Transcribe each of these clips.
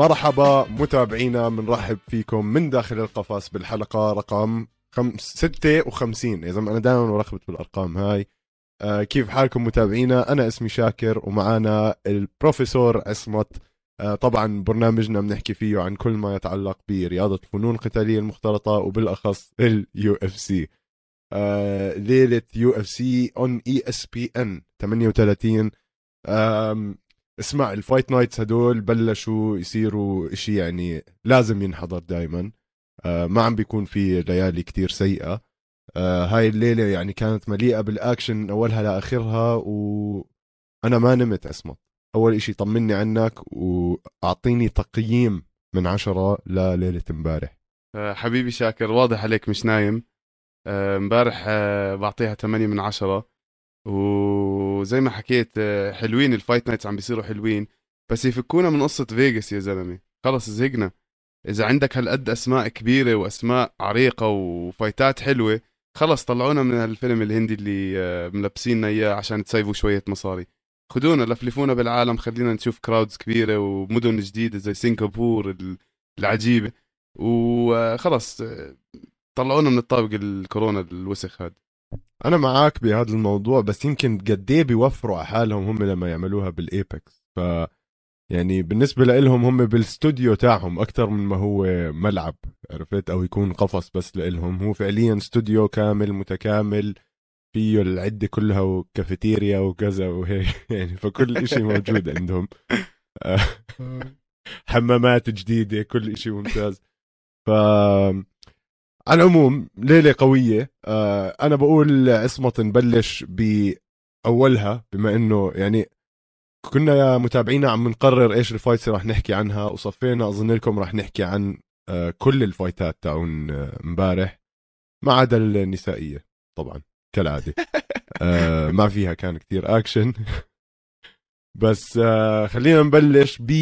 مرحبا متابعينا بنرحب فيكم من داخل القفص بالحلقة رقم خمس ستة وخمسين. إذا أنا دائما بلخبط بالأرقام هاي. آه كيف حالكم متابعينا؟ أنا اسمي شاكر ومعنا البروفيسور عصمت. آه طبعا برنامجنا بنحكي فيه عن كل ما يتعلق برياضة الفنون القتالية المختلطة وبالأخص ال UFC ليلة يو اف سي اون اي اس بي ان 38 اسمع ال fight nights هدول بلشوا يصيروا إشي يعني لازم ينحضر دائما آه ما عم بيكون في ليالي كتير سيئة. آه هاي الليلة يعني كانت مليئة بالأكشن من أولها لآخرها وأنا ما نمت اسمت أول إشي طمني عنك وأعطيني تقييم من عشرة لليلة امبارح. آه، حبيبي شاكر واضح عليك مش نايم. امبارح بعطيها 8 من عشرة. وزي ما حكيت آه، حلوين ال fight nights عم بيصيروا حلوين. بس يفكونا من قصة فيغاس يا زلمة. خلص زهقنا. إذا عندك هالقد أسماء كبيرة وأسماء عريقة و fight ات حلوة خلص طلعونا من الفيلم الهندي اللي آه، ملبسيننا إياه عشان ت save وا شوية مصاري. خدونا لفلفونا بالعالم خلينا نشوف crowds كبيرة ومدن جديدة زي سنغافور العجيبة. وخلص آه، طلعونا من الطابق الكورونا الوسخ هذا. أنا معك بهذا الموضوع بس يمكن قد إيه بيوفروا على حالهم هم لما يعملوها بالايبكس ف يعني بالنسبة لهم هم بالاستوديو تاعهم أكثر من ما هو ملعب عرفت؟ أو يكون قفص بس لهم هو فعليا استوديو كامل متكامل فيه العدة كلها وكافيتيريا وكذا وهيك. يعني فكل إشي موجود عندهم. حمامات جديدة كل إشي ممتاز. ف على العموم ليلة قوية. آه أنا بقول عصمت نبلش بأولها بما إنه يعني كنا يا متابعينا عم نقرر إيش ال fights اللي رح نحكي عنها وصفينا أظن لكم رح نحكي عن آه كل ال fight ات تاعون آه، امبارح ما عدا النسائية طبعا كالعادة. آه ما فيها كان كتير أكشن بس آه خلينا نبلش ب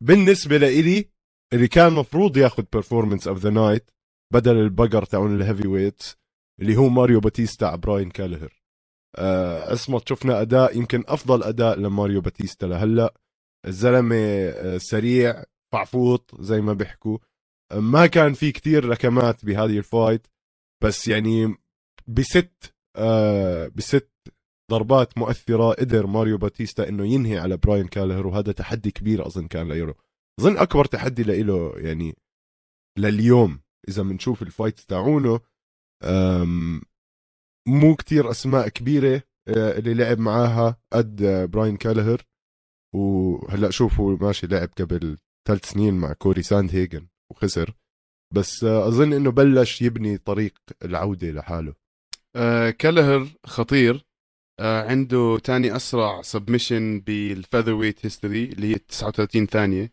بالنسبة لإلي اللي كان مفروض ياخذ performance of the night بدل البقر تاعون ال heavyweights اللي هو ماريو باتيستا على براين كيلهر. آه اسمه شفنا أداء يمكن أفضل أداء لماريو باتيستا لهلأ. الزلمة آه سريع فعفوط زي ما بيحكوا. آه ما كان في كتير ركمات بهذه ال fight بس يعني بست بست ضربات مؤثرة قدر ماريو باتيستا إنه ينهي على براين كيلهر وهذا تحدي كبير أظن كان له أظن أكبر تحدي له يعني لليوم. إذا بنشوف الفايتات تاعونه مو كتير أسماء كبيرة آه، اللي لعب معاها قد براين كيلهر. وهلأ شوف هو ماشي لعب قبل ثلاث سنين مع كوري ساند هيجن وخسر. بس آه، أظن إنه بلش يبني طريق العودة لحاله. آه كيلهر خطير. آه عنده تاني أسرع submission بال featherweight history اللي هي 39 ثانية.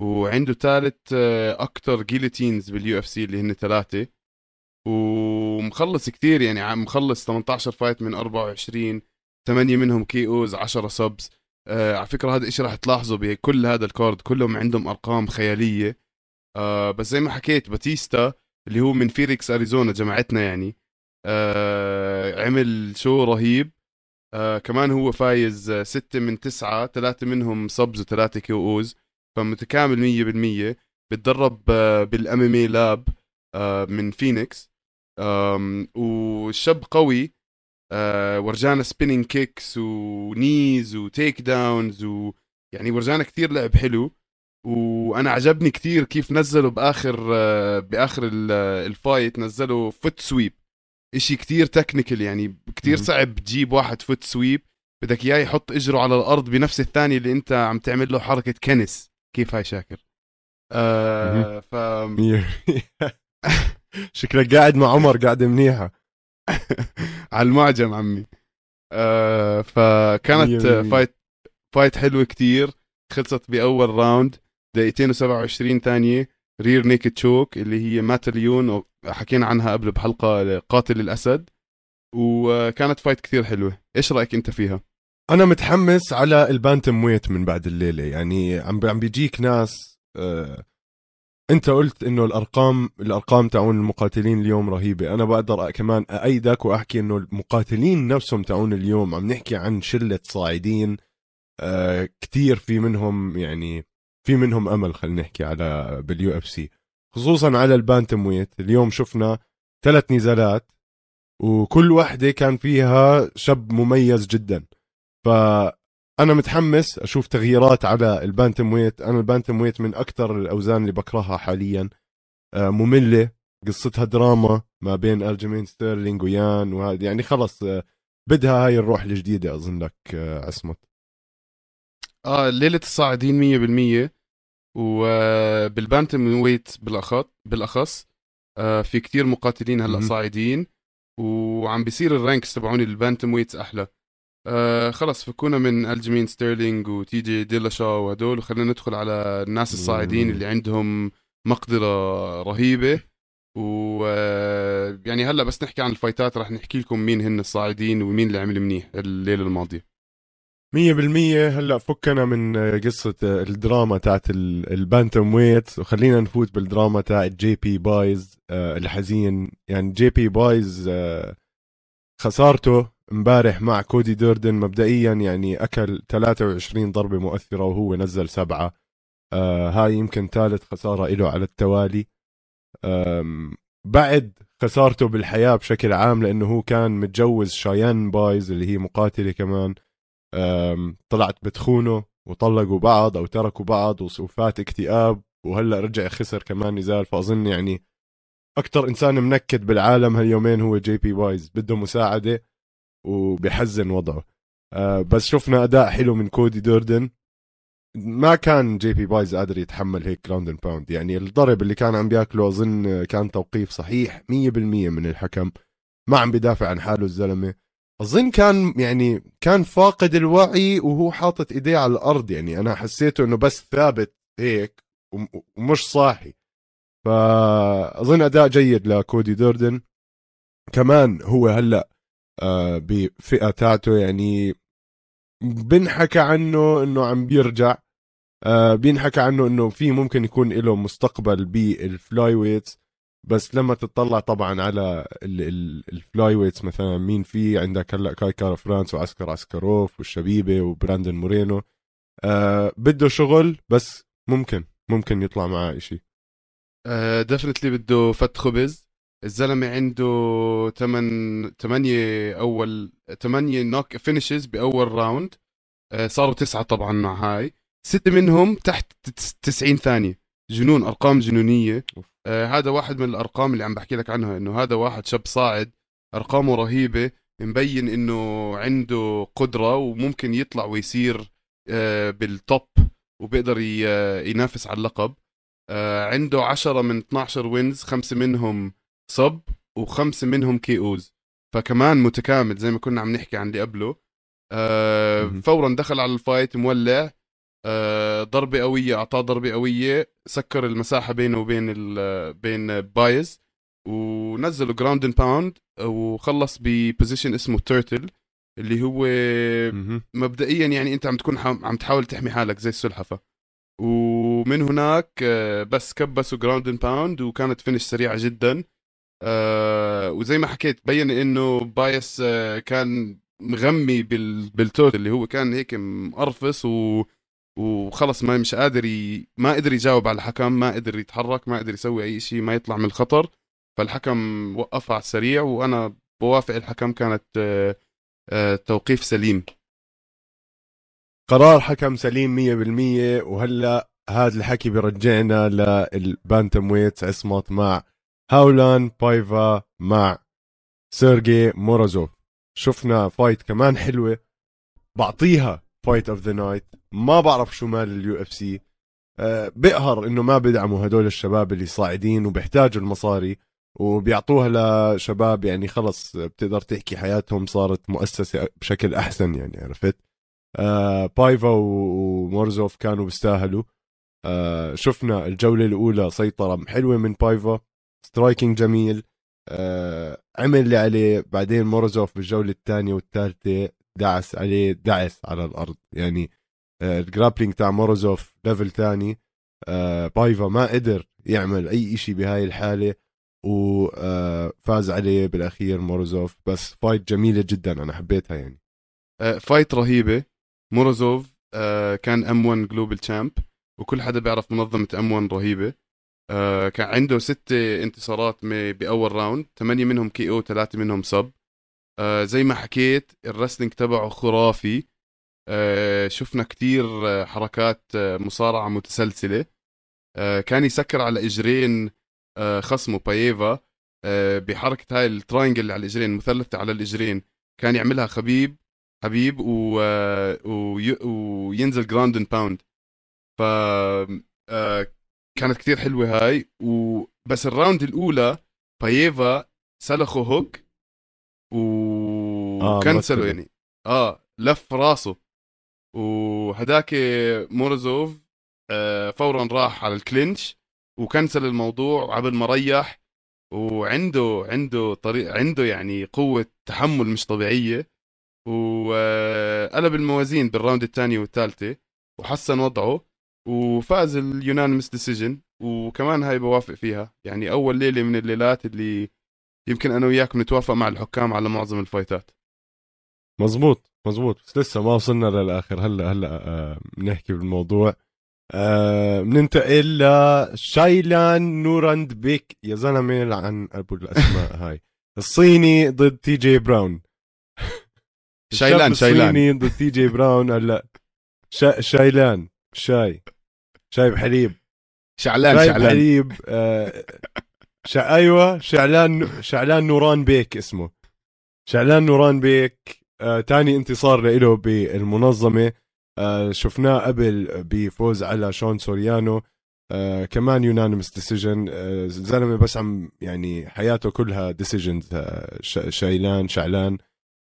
وعنده ثالث آه، أكثر guillotines بال UFC اللي هن ثلاثة. ومخلص كثير يعني مخلص 18 fight من 24 ثمانية منهم KOs 10 subs آه على فكرة هذا الشيء راح تلاحظه بكل هذا الكارد كلهم عندهم أرقام خيالية. آه بس زي ما حكيت باتيستا اللي هو من فينيكس أريزونا جماعتنا يعني آه عمل show رهيب. آه كمان هو فايز ستة من تسعة ثلاثة منهم subs وثلاثة KOs. فمتكامل 100% بتدرب آه، بال MMA Lab من فينيكس. والشاب قوي آه، ورجانا spinning kicks و knees و takedowns ويعني ورجانا كثير لعب حلو. وأنا عجبني كثير كيف نزلوا بآخر آه، بآخر ال fight نزلوا foot sweep إشي كثير technical يعني كثير صعب تجيب واحد foot sweep بدك إياه يحط إجره على الأرض بنفس الثانية اللي أنت عم تعمل له حركة كنس. كيف هاي شاكر؟ آه ف شكلك قاعد مع عمر قاعدة منيحه على المعجم عمي. آه فكانت fight fight حلوة كتير. خلصت بأول round دقيقتين و27 ثانية rear naked choke اللي هي mata leão حكينا عنها قبل بحلقة قاتل الأسد. وكانت فايت كثير حلوة. إيش رأيك أنت فيها؟ أنا متحمس على ال bantamweight من بعد الليلة. يعني عم عم بيجيك ناس آه أنت قلت إنه الأرقام الأرقام تاعون المقاتلين اليوم رهيبة. أنا بقدر كمان أأيدك وأحكي إنه المقاتلين نفسهم تاعون اليوم عم نحكي عن شلة صاعدين آه كثير في منهم يعني في منهم أمل خلينا نحكي على بال UFC. خصوصا على ال bantamweight. اليوم شفنا ثلاث نزالات وكل واحدة كان فيها شاب مميز جدا. فأنا متحمس أشوف تغييرات على ال bantamweight. أنا ال bantamweight من أكثر الأوزان اللي بكرهها حاليا. آه، مملة قصتها دراما ما بين ألجمين ستيرلينج ويان وهذا يعني خلص آه، بدها هاي الروح الجديدة أظن لك آه، عصمت. آه ليلة الصاعدين 100% وبال bantamweight بالاخص بالأخص آه في كتير مقاتلين هلأ صاعدين. وعم بيصير ال ranks تبعون ال bantamweights أحلى. آه خلص فكونا من ألجمين ستيرلينج وتي جي ديلاشو وهدول وخلينا ندخل على الناس الصاعدين اللي عندهم مقدرة رهيبة. و آه، يعني هلأ بس نحكي عن ال fightات رح نحكي لكم مين هن الصاعدين ومين اللي عمل منيح الليلة الماضية. مية بالمية. هلأ فكنا من قصة الدراما تاعت ال bantamweight. وخلينا نفوت بالدراما تاعت جي بي بايس آه، الحزين. يعني جي بي بايس آه، خسارته امبارح مع كودي دردن مبدئيا يعني أكل 23 ضربة مؤثرة وهو نزل سبعة. آه، هاي يمكن ثالث خسارة له على التوالي. بعد خسارته بالحياة بشكل عام لأنه هو كان متجوز شايان بايس اللي هي مقاتلة كمان. طلعت بتخونه وطلقوا بعض أو تركوا بعض وفات اكتئاب وهلأ رجع خسر كمان نزال. فأظن يعني أكثر إنسان منكد بالعالم هاليومين هو جي بي بايس بده مساعدة. وبحزن وضعه. أه بس شفنا أداء حلو من كودي دردن ما كان جي بي بايس قادر يتحمل هيك ground and pound يعني الضرب اللي كان عم بياكله أظن كان توقيف صحيح 100% من الحكم. ما عم بيدافع عن حاله الزلمة. أظن كان يعني كان فاقد الوعي وهو حاطط إيديه على الأرض. يعني أنا حسيته إنه بس ثابت هيك ومش صاحي. فأظن أداء جيد لكودي دردن كمان هو هلأ آه بفئه تاعته يعني بنحكى عنه إنه عم بيرجع آه بينحكى عنه إنه في ممكن يكون له مستقبل بال flyweights بس لما تطلع طبعا على ال flyweights مثلا مين في عندك هلأ كاي كارا فرانس وأسكار أسكاروف والشبيبة وبراندن مورينو آه بده شغل بس ممكن ممكن يطلع معاه شيء آه definitely بده فت خبز. الزلمة عنده 8 8 اول 8 knock finishes بأول round آه صاروا تسعة طبعا مع هاي. ستة منهم تحت 90 ثانية. جنون أرقام جنونية. آه هذا واحد من الأرقام اللي عم بحكي لك عنها إنه هذا واحد شاب صاعد أرقامه رهيبة مبين إنه عنده قدرة وممكن يطلع ويصير آه بال top وبيقدر ينافس على اللقب. آه عنده 10 من 12 wins خمسة منهم sub وخمسه منهم KOs فكمان متكامل زي ما كنا عم نحكي عن اللي قبله. آه فورا دخل على ال fight مولع. آه، ضربة قوية أعطاه ضربة قوية سكر المساحة بينه وبين بين بايز ونزله ground and pound وخلص ب position اسمه turtle اللي هو مبدئيا يعني أنت عم تكون عم تحاول تحمي حالك زي السلحفة. ومن هناك آه، بس كبسوا ground and pound وكانت finish سريعة جدا. آه، وزي ما حكيت بين إنه بايز كان مغمي بال turtle اللي هو كان هيك مقرفص و وخلص ما مش قادر ي... ما قدر يجاوب على الحكم ما قدر يتحرك ما قدر يسوي أي شيء ما يطلع من الخطر. فالحكم وقفها على السريع وأنا بوافق الحكم كانت آه، آه، توقيف سليم. قرار حكم سليم 100% وهلأ هذا الحكي برجعنا لل bantamweight عصمت مع هاوليان بايفا مع سيرجي موروزوف شفنا fight كمان حلوة. بعطيها fight of the night ما بعرف شو مال ال UFC أه بقهر إنه ما بدعموا هدول الشباب اللي صاعدين وبيحتاجوا المصاري وبيعطوها لشباب يعني خلص بتقدر تحكي حياتهم صارت مؤسسة بشكل أحسن يعني عرفت؟ آه بايفا وموروزوف كانوا بيستاهلوا. آه شفنا الجولة الأولى سيطرة حلوة من بايفا. striking جميل آه عمل اللي عليه بعدين موروزوف بالجولة الثانية والثالثة دعس عليه دعس على الأرض. يعني آه، ال grappling تاع موروزوف level ثاني بايفا ما قدر يعمل أي شيء بهاي الحالة وفاز آه، عليه بالأخير موروزوف بس fight جميلة جدا أنا حبيتها يعني. fight آه، رهيبة. موروزوف كان M-1 Global champ وكل حدا بيعرف منظمة M-1 رهيبة. آه كان عنده ست انتصارات بأول round. ثمانيه منهم KO ثلاثة منهم sub آه زي ما حكيت ال wrestling تبعه خرافي. آه شفنا كتير آه، حركات آه، مصارعة متسلسلة. آه كان يسكر على إجرين آه خصمه بايفا آه بحركة هاي ال triangle اللي على الإجرين المثلثه على الإجرين. كان يعملها خبيب حبيب و... آه، وي... وينزل ground and pound ف كانت كتير حلوة هاي. وبس ال round الأولى بايفا سلخه hook و cancel له مرتبة. يعني. آه لف راسه. وهداك موروزوف آه، فورا راح على ال clinch و cancel الموضوع قبل ما ريح. وعنده عنده طريق عنده يعني قوة تحمل مش طبيعية. وقلب الموازين بال round الثانية والثالثة وحسن وضعه. وفاز ال unanimous decision وكمان هاي بوافق فيها. يعني أول ليلة من الليلات اللي يمكن أنا وياك بنتوافق مع الحكام على معظم ال fightات. مزبوط مزبوط. بس لسه ما وصلنا للآخر. هلا هلا آه بنحكي بالموضوع. آه بننتقل لشايلان نوراند بيك. يا زلمة لعن أبو الأسماء هاي. الصيني ضد تي جي براون. شايلان شايلان. الصيني ضد تي جي براون هلا. شا شايلان. شاي. شاي بحليب. شعلان شاي شعلان. بحليب آه شا أيوه شعلان شعلان نوران بيك اسمه. شعلان نوران بيك آه تاني انتصار له بالمنظمة. آه شفناه قبل بفوز على شون سوريانو. آه كمان يونانيمس ديسيجن آه زلمة بس عم يعني حياته كلها ديسيجنز آه شايلان شعلان.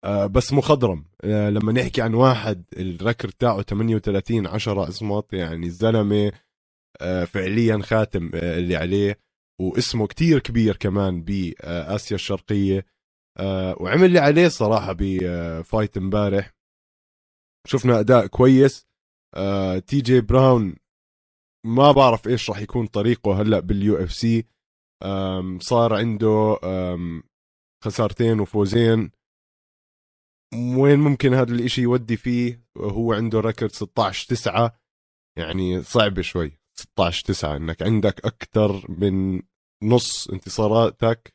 بس مخضرم. آه لما نحكي عن واحد الركر تاعه 38 10 اصمت يعني الزلمة آه فعليا خاتم آه اللي عليه واسمه كتير كبير كمان بآسيا الشرقية. آه وعمل اللي عليه صراحة ب fight امبارح. شفنا أداء كويس. آه تي جي براون ما بعرف إيش راح يكون طريقه هلأ بال UFC. صار عنده خسارتين وفوزين. وين ممكن هذا الإشي يودي فيه؟ هو عنده record 16 9 يعني صعبة شوي. 16 9 إنك عندك أكثر من نص انتصاراتك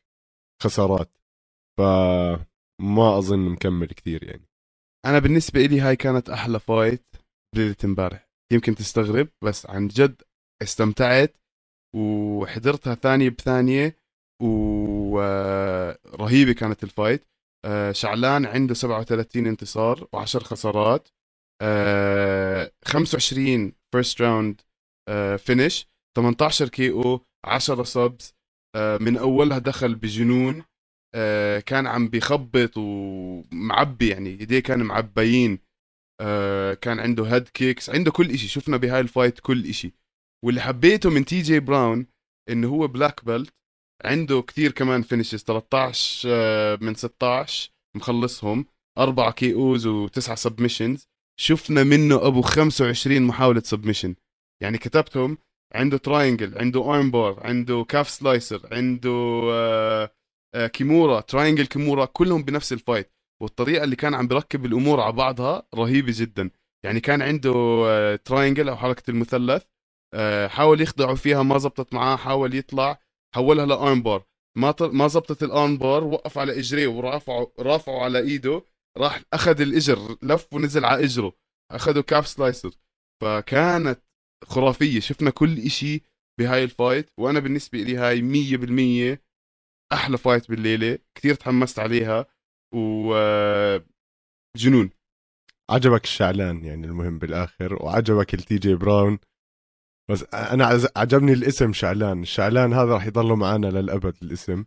خسارات. فما أظن مكمل كثير يعني. أنا بالنسبة لي هاي كانت أحلى fight بليله امبارح. يمكن تستغرب بس عن جد استمتعت وحضرتها ثانية بثانية ورهيبه كانت ال fight. آه، شعلان عنده 37 انتصار و10 خسارات. آه، 25 first round finish 18 KO 10 subs من أولها دخل بجنون. آه، كان عم بيخبط ومعبي يعني ايديه كان معبيين. آه، كان عنده head kicks عنده كل إشي. شفنا بهاي ال fight كل إشي. واللي حبيته من تي جي براون إنه هو black belt عنده كتير كمان finishes 13 آه، من 16 مخلصهم أربعة KOs وتسعة submissions شفنا منه أبو 25 محاولة submission يعني كتبتهم عنده triangle عنده arm bar عنده calf slicer عنده آه آه، kimura triangle kimura كلهم بنفس ال fight والطريقة اللي كان عم بركب الأمور على بعضها رهيبة جدا. يعني كان عنده triangle أو حركة المثلث حاول يخدعه فيها ما زبطت معاه حاول يطلع. حولها ل arm bar ما طل... ما زبطت ال arm bar وقف على إجريه ورافعه رافعه على إيده راح أخذ الإجر لف ونزل على إجره. اخذه calf slicer. فكانت خرافية. شفنا كل إشي بهاي ال fight وأنا بالنسبة لي هاي 100% أحلى fight بالليلة. كثير تحمست عليها. وجنون عجبك الشعلان يعني المهم بالآخر وعجبك ال TJ Brown بس أنا عجبني الاسم شعلان. الشعلان هذا راح يضل معنا للأبد الاسم.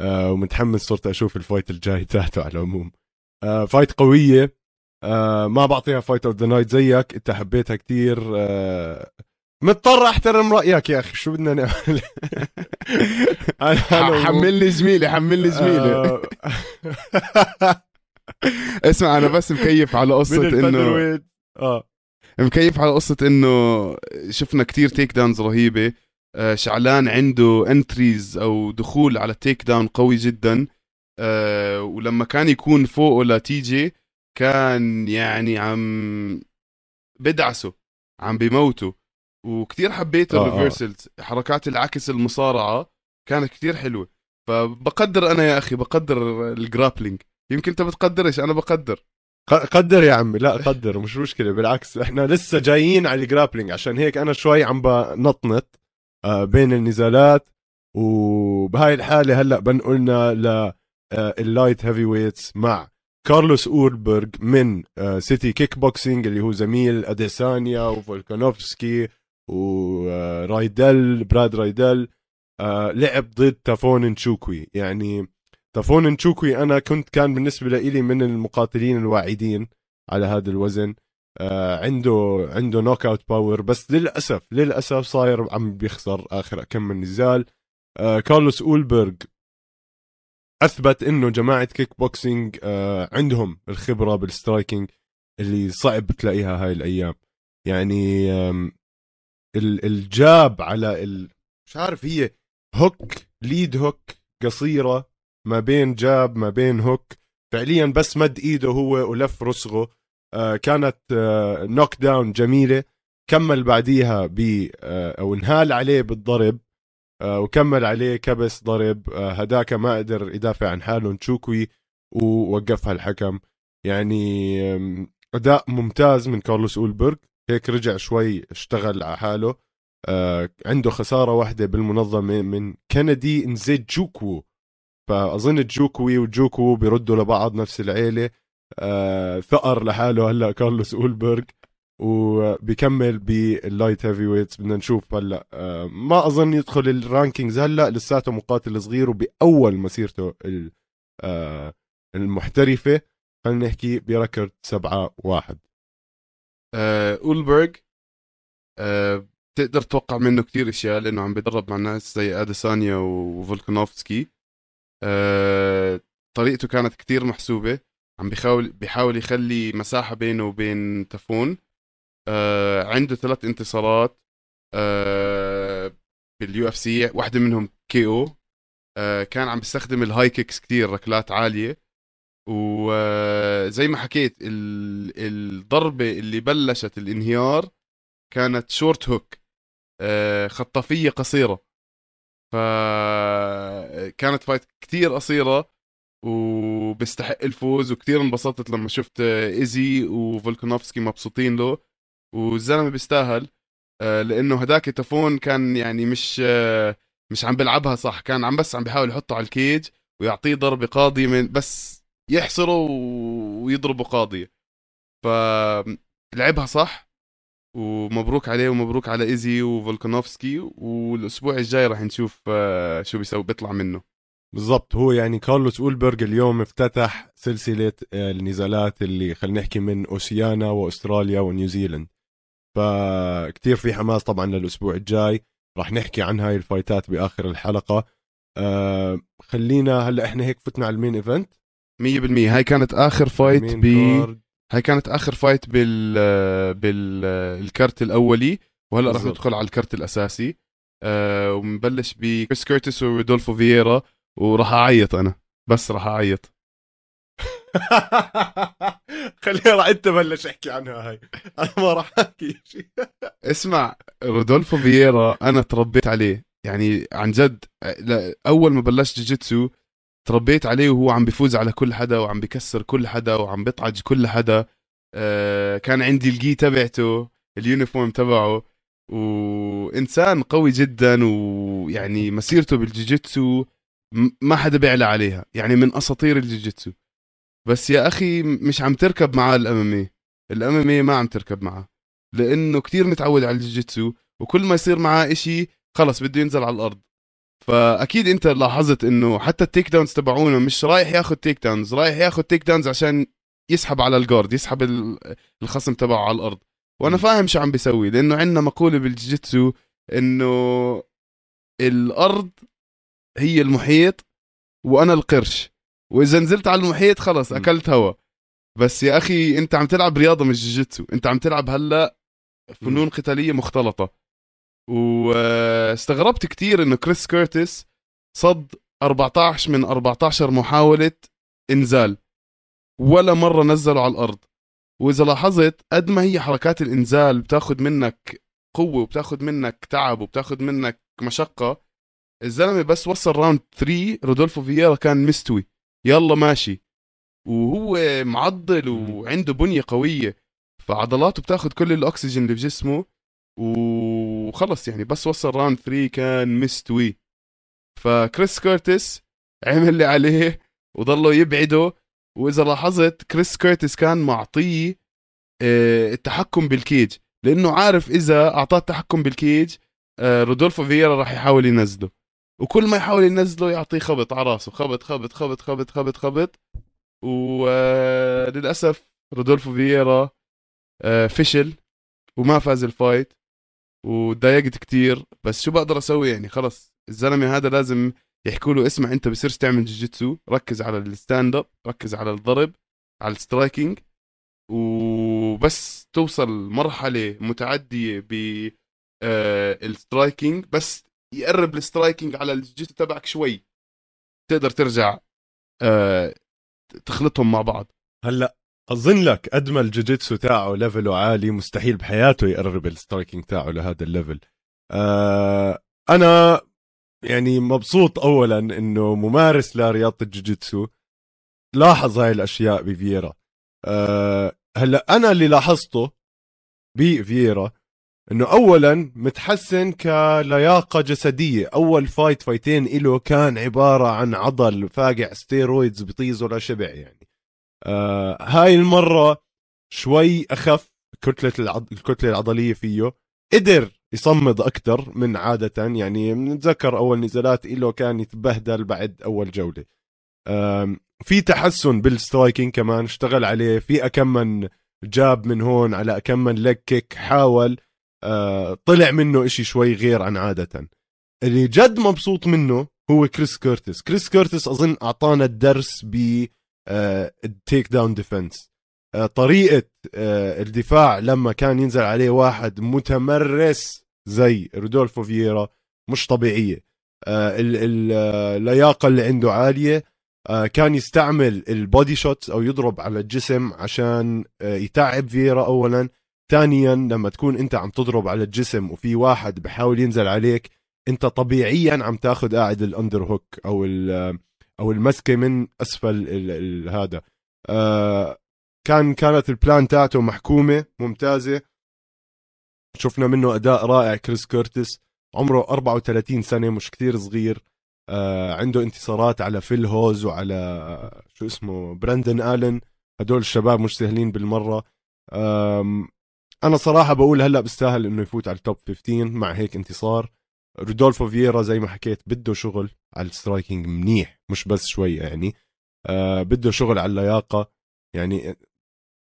آه ومتحمس صرت أشوف ال fight الجاي تاعته على العموم. آه fight قوية. آه ما بعطيها fight of the night زيك. انت حبيتها كتير. آه مضطر أحترم رأيك يا أخي. شو بدنا نعمل؟ أنا- حملني زميلي حملني زميلي آه، اسمع أنا بس مكيف على قصة إنه آه. مكيف على قصة إنه شفنا كتير takedowns رهيبة. آه، شعلان عنده entries أو دخول على takedown قوي جدا. آه، ولما كان يكون فوقه ل TJ كان يعني عم بدعسه عم بيموته وكتير حبيت آه، آه. ال reversals حركات العكس المصارعة كانت كتير حلوة. فبقدر أنا يا أخي بقدر ال grappling يمكن أنت بتقدرش أنا بقدر. قدر يا عمي لا قدر مش مشكلة بالعكس إحنا لسه جايين على ال grappling عشان هيك أنا شوي عم بنطنط آه، بين النزالات وبهاي الحالة هلأ بنقلنا لل light heavyweights مع كارلوس أولبرغ من آه، City Kickboxing اللي هو زميل أديسانيا وفولكانوفسكي ورايدل براد رايدل آه، لعب ضد تافون نشوكوي. يعني تافون نشوكوي أنا كنت كان بالنسبة لي من المقاتلين الواعدين على هذا الوزن. آه عنده عنده knockout power بس للأسف للأسف صاير عم بيخسر آخر كم من نزال. آه كارلوس أولبرغ أثبت إنه جماعة كيك بوكسينج آه عندهم الخبرة بال striking اللي صعب تلاقيها هاي الأيام. يعني ال jab على ال... مش عارف هي hook lead hook قصيرة ما بين jab ما بين hook. فعليا بس مد إيده هو ولف رسغه. آه كانت آه knockdown جميلة. كمل بعديها ب آه أو انهال عليه بالضرب. آه وكمل عليه كبس ضرب. آه هداك ما قدر يدافع عن حاله نشوكوي ووقفها الحكم يعني أداء ممتاز من كارلوس أولبرغ. هيك رجع شوي اشتغل على حاله. آه عنده خسارة واحدة بالمنظمة من كندي نزيجوكو. فأظن جوكوي وجوكو بيردوا لبعض نفس العيلة. آه ثأر لحاله هلأ كارلوس أولبرغ وبيكمل بال light heavyweights بدنا نشوف هلأ آه ما أظن يدخل ال rankings هلأ لساته مقاتل صغير وبأول مسيرته آه المحترفة. خلينا نحكي بركض سبعة واحد. أولبرغ تقدر تتوقع منه كتير أشياء لأنه عم بيدرب مع ناس زي آديسانيا وفولكانوفسكي. آه طريقته كانت كتير محسوبة. عم بيحاول بيحاول يخلي مساحة بينه وبين تافون. آه عنده ثلاث انتصارات آه بال UFC واحدة منهم KO. آه كان عم بيستخدم ال high kicks كتير ركلات عالية. وزي ما حكيت ال- الضربة اللي بلشت الانهيار كانت short hook. آه، خطافية قصيرة. فكانت fight كتير قصيرة وبيستحق الفوز وكتير انبسطت لما شفت إيزي وفولكانوفسكي مبسوطين له والزلمة بيستاهل. آه، لأنه هداك تافون كان يعني مش آه، مش عم بيلعبها صح كان عم بس عم بيحاول يحطه على ال cage ويعطيه ضربة قاضية من بس يحصره ويضربه قاضية. فلعبها صح. ومبروك عليه ومبروك على إيزي وفولكانوفسكي والأسبوع الجاي راح نشوف آه، شو بيسوي بيطلع منه. بالضبط هو يعني كارلوس أولبرغ اليوم افتتح سلسلة آه، النزالات اللي خلينا نحكي من أوسيانا وأستراليا ونيوزيلند فكتير في حماس طبعا للأسبوع الجاي. راح نحكي عن هاي الفايتات بآخر الحلقة. آه خلينا هلأ إحنا هيك فتنا على ال main event. 100% هاي كانت آخر fight ب. هاي كانت آخر fight بال بال card الأولي وهلأ بالضبط. ندخل على ال card الأساسي. آه ومنبلش بكريس كيرتس ورودولفو فييرا وراح أعيط أنا. بس راح أعيط. خليها راح أنت بلش أحكي عنها هاي. أنا ما راح أحكي شيء. اسمع رودولفو فييرا أنا تربيت عليه. يعني عن جد لا- أول ما بلشت جوجيتسو تربيت عليه وهو عم بيفوز على كل حدا وعم بيكسر كل حدا وعم بيطعج كل حدا. آه، كان عندي الجي تبعته ال uniform تبعه. وإنسان قوي جدا ويعني مسيرته بالجوجيتسو ما حدا بيعلى عليها. يعني من أساطير الجوجيتسو. بس يا أخي مش عم تركب معاه ال MMA الامامي ما عم تركب معاه. لأنه كتير متعود على الجوجيتسو وكل ما يصير معاه إشي خلص بده ينزل على الأرض. فأكيد أنت لاحظت إنه حتى ال takedowns تبعونه مش رايح ياخذ takedowns رايح ياخذ takedowns عشان يسحب على ال guard يسحب ال- الخصم تبعه على الأرض. وأنا. فاهم شو عم بيسوي لأنه عندنا مقولة بالجيتسو إنه الأرض هي المحيط وأنا القرش. وإذا نزلت على المحيط خلص. أكلت هوا. بس يا أخي أنت عم تلعب رياضة مش جيتسو أنت عم تلعب هلأ فنون قتالية مختلطة. واستغربت كتير إنه كريس كيرتس صد 14 من 14 محاولة إنزال. ولا مرة نزله على الأرض. وإذا لاحظت قد ما هي حركات الإنزال بتاخذ منك قوة وبتاخذ منك تعب وبتاخذ منك مشقة الزلمة بس وصل round 3 رودولفو فييرا كان مستوي. يلا ماشي. وهو معضل وعنده بنية قوية. فعضلاته بتاخذ كل الأكسجين اللي بجسمه وخلص يعني. بس وصل round 3 كان مستوي. فكريس كورتس عمل اللي عليه وضلوا يبعده وإذا لاحظت كريس كورتس كان معطيه آه، التحكم بال cage. لأنه عارف إذا أعطاه التحكم بال cage آه، رودولفو فييرا راح يحاول ينزله. وكل ما يحاول ينزله يعطيه خبط على راسه. خبط خبط خبط خبط خبط خبط. وللاسف آه، رودولفو فييرا فشل وما فاز ال fight. وتضايقت كتير. بس شو بقدر أسوي يعني؟ خلص الزلمة هذا لازم يحكوا له اسمع أنت بصيرش تعمل جوجيتسو ركز على ال stand up ركز على الضرب على ال striking. وبس توصل مرحلة متعدية ب آه، ال striking. بس يقرب ال striking على الجوجيتسو تبعك شوي. تقدر ترجع آه، تخلطهم مع بعض. هلأ أظن لك قد ما الجوجيتسو تاعه level ه عالي مستحيل بحياته يقرب ال striking تاعه لهذا ال level. آه أنا يعني مبسوط اولا إنه ممارس لرياضة الجوجيتسو لاحظ هاي الأشياء بفييرا. أه هلأ أنا اللي لاحظته بفييرا إنه اولا متحسن كلياقة جسدية. أول fight فايتين إله كان عبارة عن عضل فاقع steroids بطيزه لشبع يعني. أه هاي المرة شوي أخف كتلة العض... الكتلة العضلية فيه. قدر يصمد أكثر من عادة يعني بنتذكر أول نزالات له كان يتبهدل بعد أول جولة. في تحسن بال striking كمان اشتغل عليه. في أكم من jab من هون على أكم من kick حاول أه، طلع منه إشي شوي غير عن عادة. اللي جد مبسوط منه هو كريس كيرتس. كريس كيرتس أظن أعطانا الدرس ب ال takedown defense. طريقة أه، الدفاع لما كان ينزل عليه واحد متمرس زي رودولفو فييرا مش طبيعية. آه، اللياقة اللي عنده عالية. آه، كان يستعمل ال body shots أو يضرب على الجسم عشان آه، يتعب فييرا اولا. ثانيا لما تكون أنت عم تضرب على الجسم وفي واحد بحاول ينزل عليك أنت طبيعيا عم تاخذ قاعد ال underhook أو أو المسكه من أسفل ال هذا. كان كانت ال plan تاعته محكومة ممتازة. شفنا منه أداء رائع كريس كورتس عمره 34 سنة مش كثير صغير. آه عنده انتصارات على فيل هوز وعلى آه شو اسمه براندن آلن. هدول الشباب مش سهلين بالمرة. أنا صراحة بقول هلأ بيستاهل إنه يفوت على ال top 15 مع هيك انتصار. رودولفو فييرا زي ما حكيت بده شغل على ال striking منيح مش بس شوي يعني. آه بده شغل على اللياقة. يعني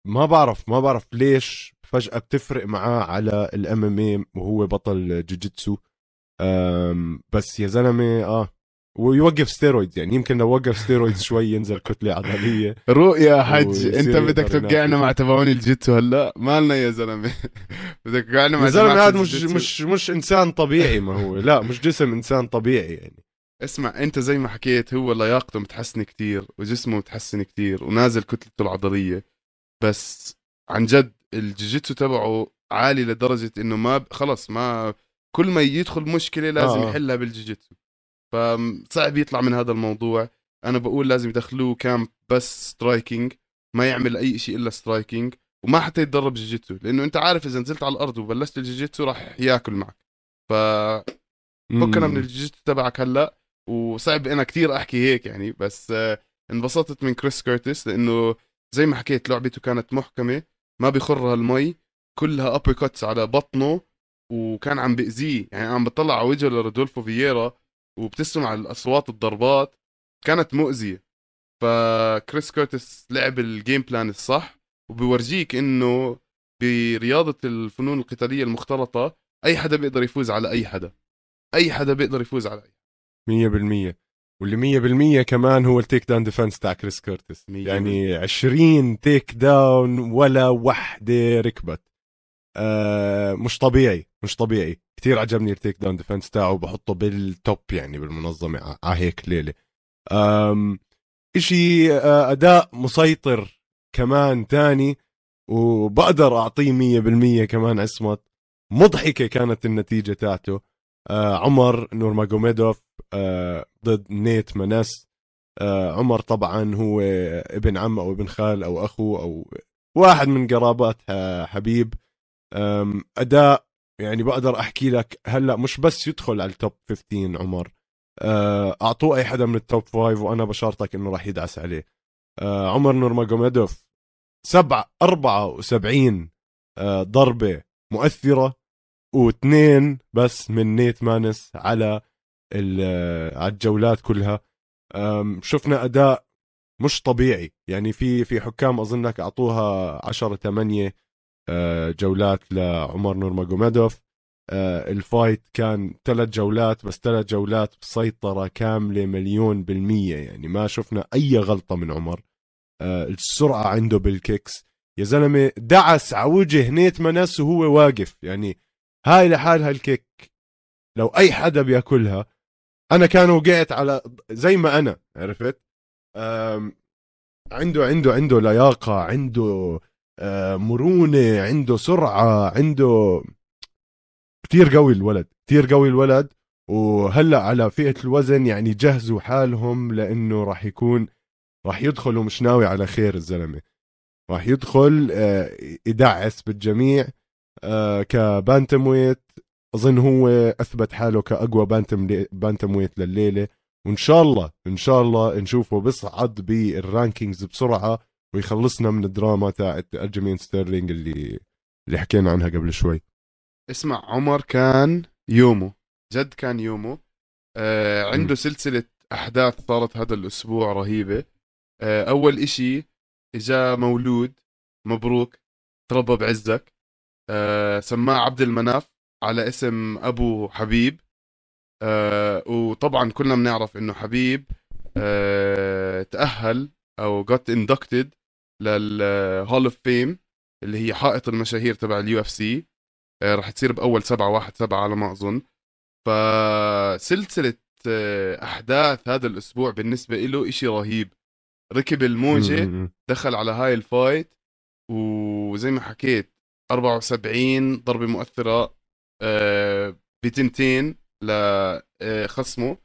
ما بعرف ما بعرف ليش فجأة بتفرق معاه على الام ام اي وهو بطل جوجيتسو. بس يا زلمة آه ويوقف ستيرويدز يعني يمكن لو وقف ستيرويدز شوي ينزل كتلة عضلية رؤيا حج. أنت بدك توقعنا مع تبعون الجيتسو هلا؟ مالنا يا زلمة. بدك توقعنا مع زلمة هذا مش مش مش إنسان طبيعي ما هو. لا مش جسم إنسان طبيعي يعني. اسمع أنت زي ما حكيت هو لياقته متحسنة كتير وجسمه متحسن كتير ونازل كتلته العضلية. بس عن جد الجوجيتسو تبعه عالي لدرجة إنه ما خلص ما كل ما يدخل مشكلة لازم آه. يحلها بالجوجيتسو فصعب يطلع من هذا الموضوع. أنا بقول لازم يدخلوه camp بس striking ما يعمل أي شيء إلا striking وما حتى يتدرب جوجيتسو لأنه أنت عارف إذا نزلت على الأرض وبلشت الجوجيتسو راح ياكل معك. ف فكنا من الجوجيتسو تبعك هلأ وصعب أنا كثير أحكي هيك يعني بس آه، انبسطت من كريس كيرتس لأنه زي ما حكيت لعبته كانت محكمة ما بيخرها المي كلها uppercuts على بطنه وكان عم بأذيه يعني عم بطلع على وجهه لرودولفو فييرا وبتسمع الأصوات الضربات كانت مؤذية. فكريس كورتس لعب ال game plan الصح وبيورجيك إنه برياضة الفنون القتالية المختلطة أي حدا بيقدر يفوز على أي حدا. أي حدا بيقدر يفوز على أي 100% واللي 100% كمان هو ال take down defense تاع كريس كورتس يعني 20 take down ولا وحدة ركبت. آه مش طبيعي مش طبيعي. كثير عجبني ال take down defense تاعه بحطه بال top يعني بالمنظمة على هيك ليلة. إشي آه أداء مسيطر كمان تاني وبقدر أعطيه 100% كمان عصمت. مضحكة كانت النتيجة تاعته. آه عمر نورماجوميدوف آه ضد نيت منس آه عمر طبعا هو ابن عم أو ابن خال أو أخو أو واحد من قرابات حبيب. أداء يعني بقدر أحكي لك هلأ مش بس يدخل على ال top 15 عمر. آه، أعطوه أي حدا من ال top 5 وأنا بشارتك إنه راح يدعس عليه. آه، عمر نورماجوميدوف سبع 74 آه، ضربة مؤثرة واثنين بس من نيت مانس على على الجولات كلها. شفنا أداء مش طبيعي. يعني في في حكام أظنك أعطوها 10 8 جولات لعمر نورماجوميدوف آه، ال fight كان ثلاث جولات بس ثلاث جولات بسيطرة كاملة مليون بالمية. يعني ما شفنا أي غلطة من عمر. آه، السرعة عنده بال kicks. يا زلمة دعس على وجه نيت منس وهو واقف. يعني هاي لحالها ال kick. لو أي حدا بيأكلها أنا كان وقعت على زي ما أنا عرفت؟ عنده عنده عنده لياقة عنده آه، مرونة عنده سرعة عنده كتير قوي الولد كتير قوي الولد. وهلأ على فئة الوزن يعني جهزوا حالهم لأنه راح يكون راح يدخل ومش ناوي على خير الزلمة. راح يدخل آه، يدعس بالجميع آه، ك bantamweight أظن هو أثبت حاله كأقوى bantam bantamweight لليلة. وإن شاء الله إن شاء الله نشوفه بيصعد بال rankings بسرعة. ويخلصنا من الدراما تاعت الجيمين ستيرلينج اللي اللي حكينا عنها قبل شوي. اسمع عمر كان يومه جد كان يومه آه عنده م. سلسلة أحداث صارت هذا الأسبوع رهيبة. آه أول إشي إجا مولود مبروك تربى بعزك. آه سماه عبد المناف على اسم أبو حبيب. آه وطبعا كلنا بنعرف إنه حبيب آه تأهل أو got inducted لل Hall of Fame اللي هي حائط المشاهير تبع ال UFC. آه، راح تصير بأول سبعة واحد سبعة على ما أظن. فسلسلة آه، أحداث هذا الأسبوع بالنسبة له إشي رهيب. ركب الموجة دخل على هاي ال fight وزي ما حكيت 74 ضربة مؤثرة آه، بتنتين لخصمه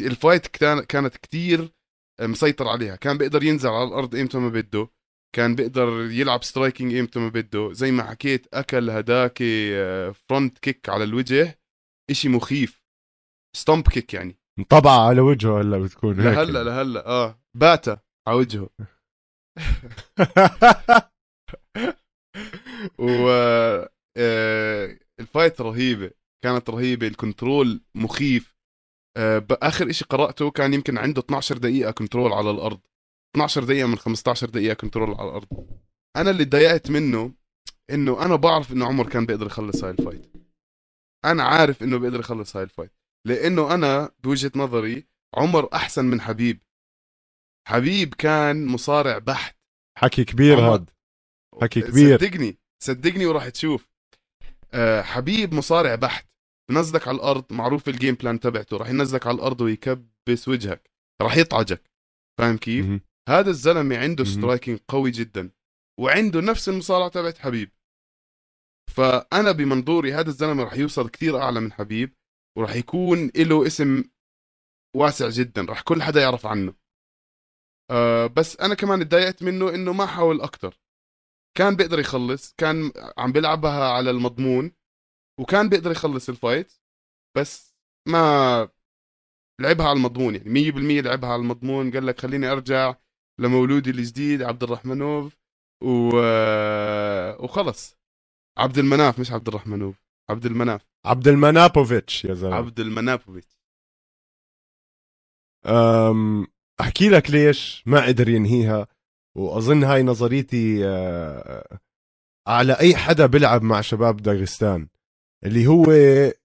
ال fight كانت كتير مسيطر عليها. كان بيقدر ينزل على الأرض إيمتى ما بده كان بيقدر يلعب striking إيمتى ما بده. زي ما حكيت أكل هداك front آه، kick على الوجه إشي مخيف. stomp kick يعني. انطبع على وجهه هلا بتكون هيك. لهلا لهلا. آه. باتا على وجهه. و آه، ال fight رهيبة. كانت رهيبة. ال control مخيف. آه، آخر إشي قرأته كان يمكن عنده 12 دقيقة control على الأرض. 12 دقيقة من 15 دقيقة control على الأرض. أنا اللي تضايقت منه إنه أنا بعرف إنه عمر كان بيقدر يخلص هاي ال fight. أنا عارف إنه بيقدر يخلص هاي ال fight. لإنه أنا بوجهة نظري عمر أحسن من حبيب. حبيب كان مصارع بحت. حكي كبير هذا حكي كبير. صدقني صدقني وراح تشوف. أه حبيب مصارع بحت. بنزلك على الأرض معروف ال game plan تبعته راح ينزلك على الأرض ويكبس وجهك راح يطعجك. فاهم كيف؟ م- هذا الزلمة عنده striking قوي جدا وعنده نفس المصارعه تبعت حبيب. فأنا بمنظوري هذا الزلمة راح يوصل كثير أعلى من حبيب وراح يكون له اسم واسع جدا راح كل حدا يعرف عنه. أه بس أنا كمان تضايقت منه إنه ما حاول أكثر كان بيقدر يخلص كان عم بيلعبها على المضمون. وكان بيقدر يخلص ال fight بس ما لعبها على المضمون يعني 100% لعبها على المضمون. قال لك خليني أرجع لمولودي الجديد عبد الرحمنوف و... وخلص. عبد المناف مش عبد الرحمنوف عبد المناف عبد المنابوفيتش يا زلمة. عبد المنابوفيتش أم... أحكي لك ليش ما قدر ينهيها وأظن هاي نظريتي أه... على أي حدا بيلعب مع شباب داغستان. اللي هو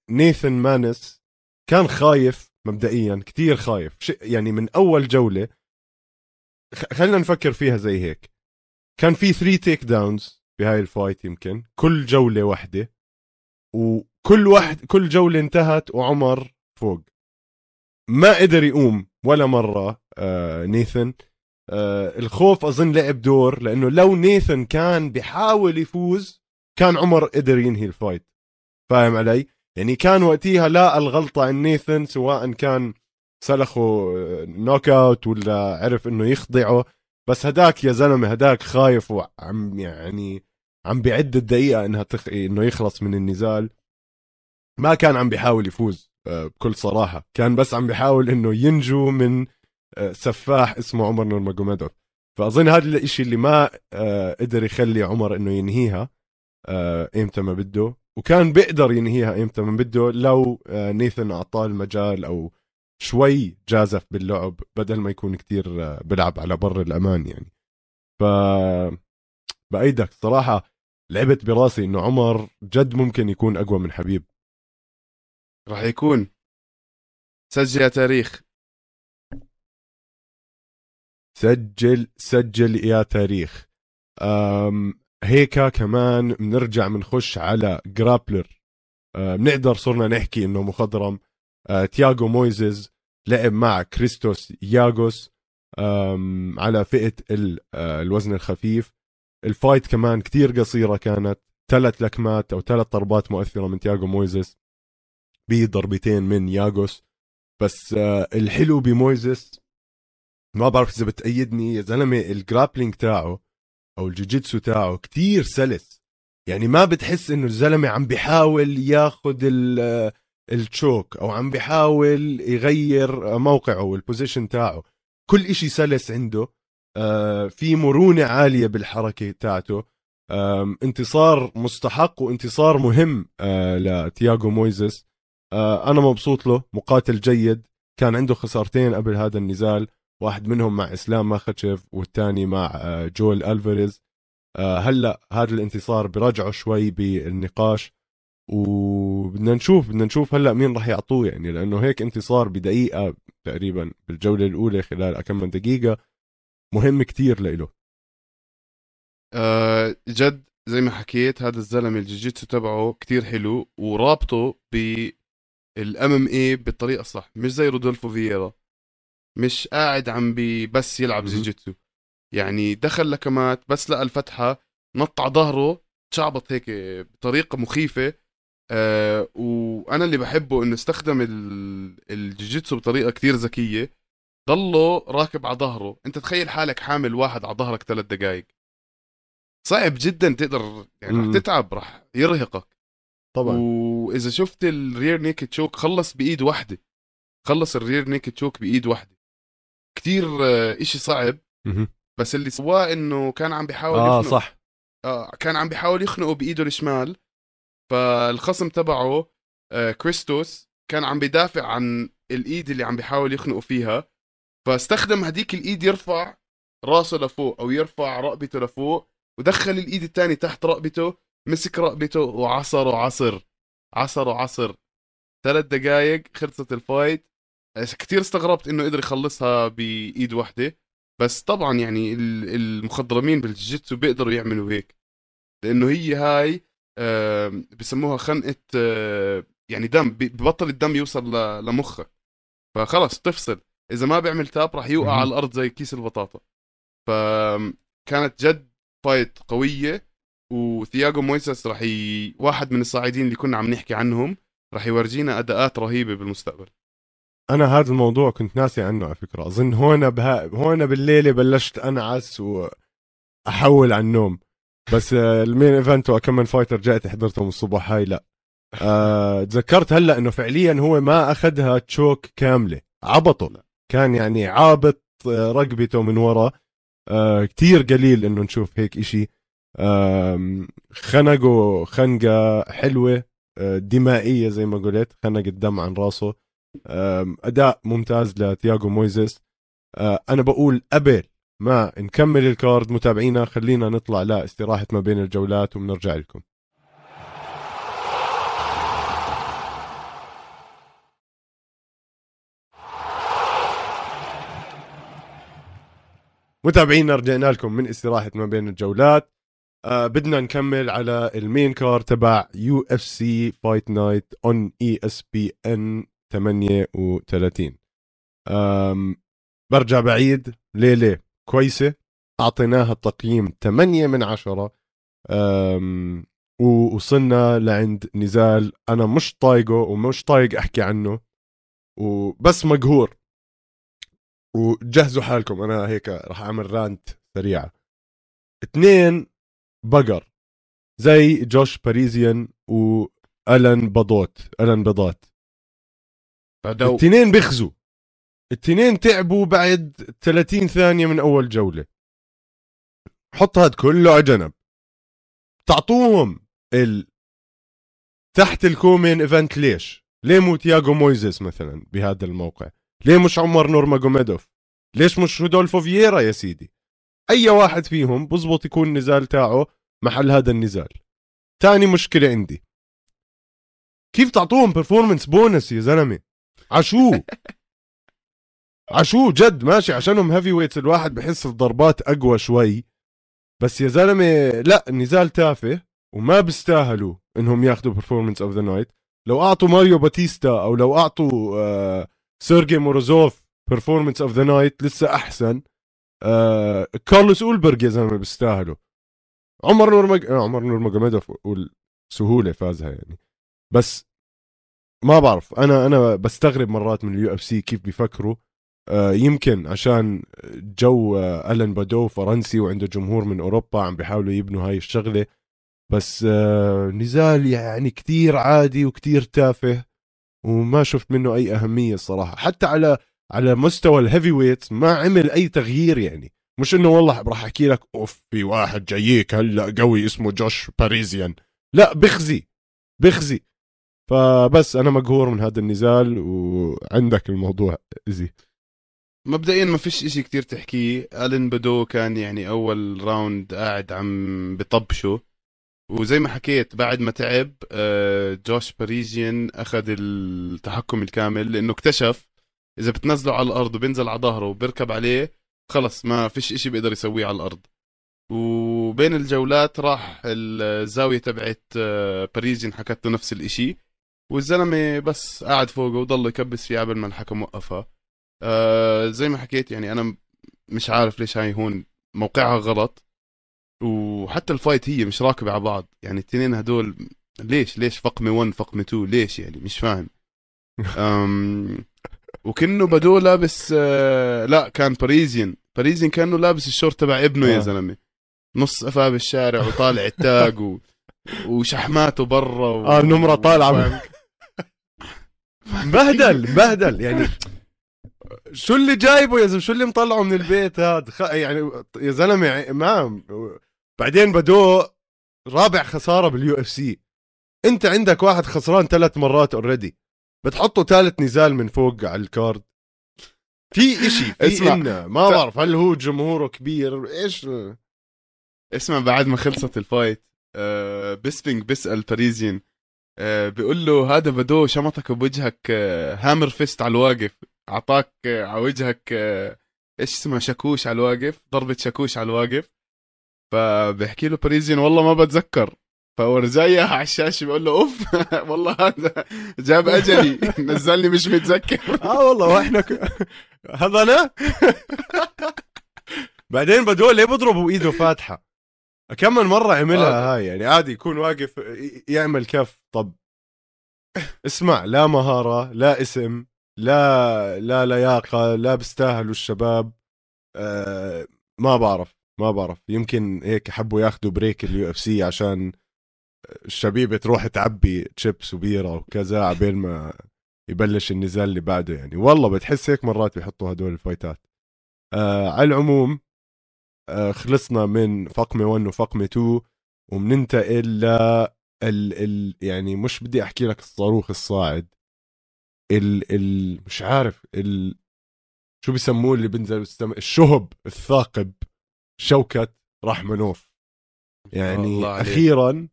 نيثن مانس كان خايف مبدئيا كتير خايف. يعني من أول جولة خلينا نفكر فيها زي هيك. كان في 3 take downs بهاي ال fight يمكن كل جولة واحدة وكل واحد كل جولة انتهت وعمر فوق. ما قدر يقوم ولا مرة آه نيثن. آه الخوف أظن لعب دور لأنه لو نيثن كان بحاول يفوز كان عمر قدر ينهي ال fight. فاهم علي؟ يعني كان وقتها لا الغلطة عن نيثن سواء كان سلخه knock out ولا عرف إنه يخضعه بس هداك يا زلمة هداك خايف وعم يعني عم بيعد الدقيقة إنها تخ... إنه يخلص من النزال. ما كان عم بيحاول يفوز آه، بكل صراحة. كان بس عم بيحاول إنه ينجو من آه، سفاح اسمه عمر نورماجوميدوف فأظن هذا الشيء اللي ما آه، قدر يخلي عمر إنه ينهيها ايمتى ما بده. وكان بيقدر ينهيها ايمتى ما بده لو نيثن أعطاه المجال أو شوي جازف باللعب بدل ما يكون كتير بلعب على بر الأمان يعني. ف بايدك صراحة لعبت براسي إنه عمر جد ممكن يكون أقوى من حبيب. راح يكون. سجل يا تاريخ. سجل سجل يا تاريخ. أم هيك كمان بنرجع بنخش على grappler بنقدر صرنا نحكي إنه مخضرم. أه تياغو مويزز لعب مع كريستوس ياغوس على فئة أه، الوزن الخفيف. ال fight كمان كتير قصيرة كانت. ثلاث لكمات أو ثلاث ضربات مؤثرة من تياغو مويزس بضربتين من ياغوس. بس الحلو بمويزس ما بعرف إذا بتأيدني يا زلمة ال grappling تاعه أو الجوجيتسو تاعه كتير سلس. يعني ما بتحس إنه الزلمة عم بيحاول ياخذ ال choke أو عم بيحاول يغير موقعه وال position تاعه. كل إشي سلس عنده. آه، في مرونة عالية بالحركة تاعته. انتصار مستحق وانتصار مهم آه، لتياغو مويزس. آه، أنا مبسوط له مقاتل جيد. كان عنده خسارتين قبل هذا النزال. واحد منهم مع إسلام ماخاتشيف والثاني مع جول ألفاريز. هلأ هذا الانتصار برجعه شوي بالنقاش. وبدنا نشوف بدنا نشوف هلأ مين راح يعطوه يعني لأنه هيك انتصار بدقيقة تقريبا بالجولة الأولى خلال كم من دقيقة مهم كتير لإله. أه جد زي ما حكيت هذا الزلمة الجوجيتسو تبعه كتير حلو ورابطه بال MMA بالطريقة الصح مش زي رودولفو فييرا. مش قاعد عم بي بس يلعب جوجيتسو يعني دخل لكمات بس لقى الفتحة نط على ظهره تشعبط هيك بطريقة مخيفة. آه وأنا اللي بحبه إنه استخدم الجوجيتسو بطريقة كتير ذكية. ضله راكب على ظهره. أنت تخيل حالك حامل واحد على ظهرك ثلاث دقائق صعب جدا تقدر يعني رح تتعب رح يرهقك. طبعا. وإذا شفت الرير نيكد تشوك خلص بإيد واحدة. خلص الرير نيكد تشوك بإيد واحدة. كتير آه، إشي صعب. بس اللي سواه إنه كان عم بيحاول آه يخنق. صح. آه كان عم بيحاول يخنقه بإيده الشمال. فالخصم تبعه آه كريستوس كان عم بيدافع عن الإيد اللي عم بيحاول يخنقه فيها. فاستخدم هديك الإيد يرفع راسه لفوق أو يرفع رقبته لفوق ودخل الإيد الثانية تحت رقبته مسك رقبته وعصر وعصر عصر. وعصر ثلاث دقائق خلصت الفايت. كثير استغربت إنه قدر يخلصها بإيد واحدة بس طبعا يعني المخضرمين بالجوجيتسو بيقدروا يعملوا هيك. لأنه هي هاي بسموها خنقة يعني دم ببطل الدم يوصل لمخك فخلص تفصل. إذا ما بيعمل tap راح يوقع على الأرض زي كيس البطاطا. فكانت جد fight قوية. وثياغو مويسس راح ي... واحد من الصاعدين اللي كنا عم نحكي عنهم راح يورجينا أداءات رهيبة بالمستقبل. أنا هذا الموضوع كنت ناسي عنه على فكرة. أظن هون بها... هون بالليلة بلشت انعس وأحول عن النوم. بس ال main event وكم من fighter جاءت حضرتهم الصبح. هاي لا. أه تذكرت هلأ إنه فعليا هو ما أخذها choke كاملة. عبطه. كان يعني عابط آه، رقبته من ورا. آه كتير قليل إنه نشوف هيك إشي. آه خنقه خنقة حلوة آه دمائية زي ما قلت خنق الدم عن راسه. آه أداء ممتاز لتياغو مويزيس. آه أنا بقول قبل ما نكمل الكارد متابعينا خلينا نطلع لاستراحة ما بين الجولات وبنرجع لكم. متابعينا رجعنا لكم من استراحة ما بين الجولات. آه بدنا نكمل على ال main card تبع يو اف سي فايت نايت اون اي اس بي ان 38 برجع بعيد. ليلة كويسة. أعطيناها التقييم 8 من 10 ووصلنا لعند نزال. أنا مش طايقه ومش طايق أحكي عنه. وبس مقهور. وجهزوا حالكم. أنا هيك راح أعمل rant سريعة. اثنين بقر. زي جوش باريزيان والان بادوت. ألان بادوت. الاثنين بيخزوا الاثنين تعبوا بعد 30 ثانية من أول جولة حط هاد كله على جنب تعطوهم ال تحت ال co-main event ليش؟ ليه مو تياغو مويزيس مثلا بهذا الموقع؟ ليه مش عمر نورماجوميدوف؟ ليش مش رودولفو فييرا يا سيدي؟ أي واحد فيهم بزبط يكون النزال تاعه محل هذا النزال. تاني مشكلة عندي كيف تعطوهم performance bonus يا زلمة؟ عشو؟ عشو جد ماشي عشانهم heavyweights الواحد بحس الضربات أقوى شوي. بس يا زلمة لا النزال تافه وما بيستاهلوا إنهم ياخذوا performance of the night لو أعطوا ماريو باتيستا أو لو أعطوا آه سيرجي موروزوف performance of the night لسه أحسن. آه كارلوس اولبرغ يا زلمة بيستاهلوا. عمر نور مج... آه عمر نور ماجوميدوف والسهوله فازها يعني. بس ما بعرف. أنا أنا بستغرب مرات من ال UFC كيف بيفكروا. آه يمكن عشان جو آه الن بادو فرنسي وعنده جمهور من أوروبا عم بيحاولوا يبنوا هاي الشغلة. بس آه نزال يعني كتير عادي وكتير تافه وما شفت منه أي أهمية الصراحة. حتى على على مستوى ال heavyweight ما عمل أي تغيير يعني. مش إنه والله راح أحكي لك أوف في واحد جاييك هلأ قوي اسمه جوش باريزيان. لا بخزي بخزي فبس أنا مقهور من هذا النزال وعندك الموضوع زي مبدئيا ما فيش إشي كتير تحكيه. ألين بدو كان يعني أول round قاعد عم بطبشه. وزي ما حكيت بعد ما تعب آه، جوش باريزيان أخذ التحكم الكامل لأنه اكتشف إذا بتنزله على الأرض وبينزل على ظهره وبيركب عليه خلص ما فيش إشي بيقدر يسويه على الأرض. وبين الجولات راح الزاوية تبعت آه، باريزيان حكت له نفس الإشي. والزلمة بس قاعد فوقه وضل يكبس فيه قبل ما الحكم وقفها آه زي ما حكيت يعني أنا مش عارف ليش هاي هون موقعها غلط. وحتى ال fight هي مش راكبة على بعض. يعني الاثنين هدول ليش؟ ليش فقمة 1 فقمة 2 ليش يعني؟ مش فاهم. أم وكنه بدو لابس آه لا كان باريزيان باريزيان كأنه لابس الشورت تبع ابنه يا آه. زلمة. نص قفاه بالشارع وطالع ال tag و... وشحماته برا و... آه النمرة طالعة. مبهدل مبهدل يعني شو اللي جايبه يا زلمة؟ شو اللي مطلعه من البيت هذا؟ خ... يعني يا زلمة ما بعدين بدو رابع خسارة بال UFC انت عندك واحد خسران ثلاث مرات already بتحطه ثالث نزال من فوق على ال card. في إشي في اسمع. إنه ما بعرف هل هو جمهوره كبير؟ إيش؟ اسمع بعد ما خلصت ال fight آه بيسبينج بيسأل باريزيان بيقول له هذا بدو شمطك بوجهك آه hammer fist على الواقف. أعطاك آه على وجهك آه إيش اسمها شاكوش على الواقف ضربة شاكوش على الواقف. فبيحكي له باريزيان والله ما بتذكر. فورجاه على الشاشه بيقول له أوف والله هذا جاب أجلي. نزلني مش متذكر. آه والله وإحنا ك... هذا أنا؟ بعدين بدو ليه بضربوا إيده فاتحة؟ كم من مرة عملها هاي؟ يعني عادي يكون واقف يعمل كف طب اسمع لا مهارة لا اسم لا لا لياقة لا بيستاهلوا الشباب. آه ما بعرف ما بعرف. يمكن هيك حبوا ياخذوا break ال UFC عشان الشبيبة تروح تعبي تشيبس وبيرة وكذا عبين ما يبلش النزال اللي بعده يعني. والله بتحس هيك مرات بيحطوا هدول الفايتات. آه على العموم خلصنا من فقمة 1 وفقمة 2 وبننتقل ل ال ال يعني مش بدي أحكي لك الصاروخ الصاعد. ال ال مش عارف ال شو بيسموه اللي بينزل الشهب الثاقب شوكة رحمنوف يعني. أخيرا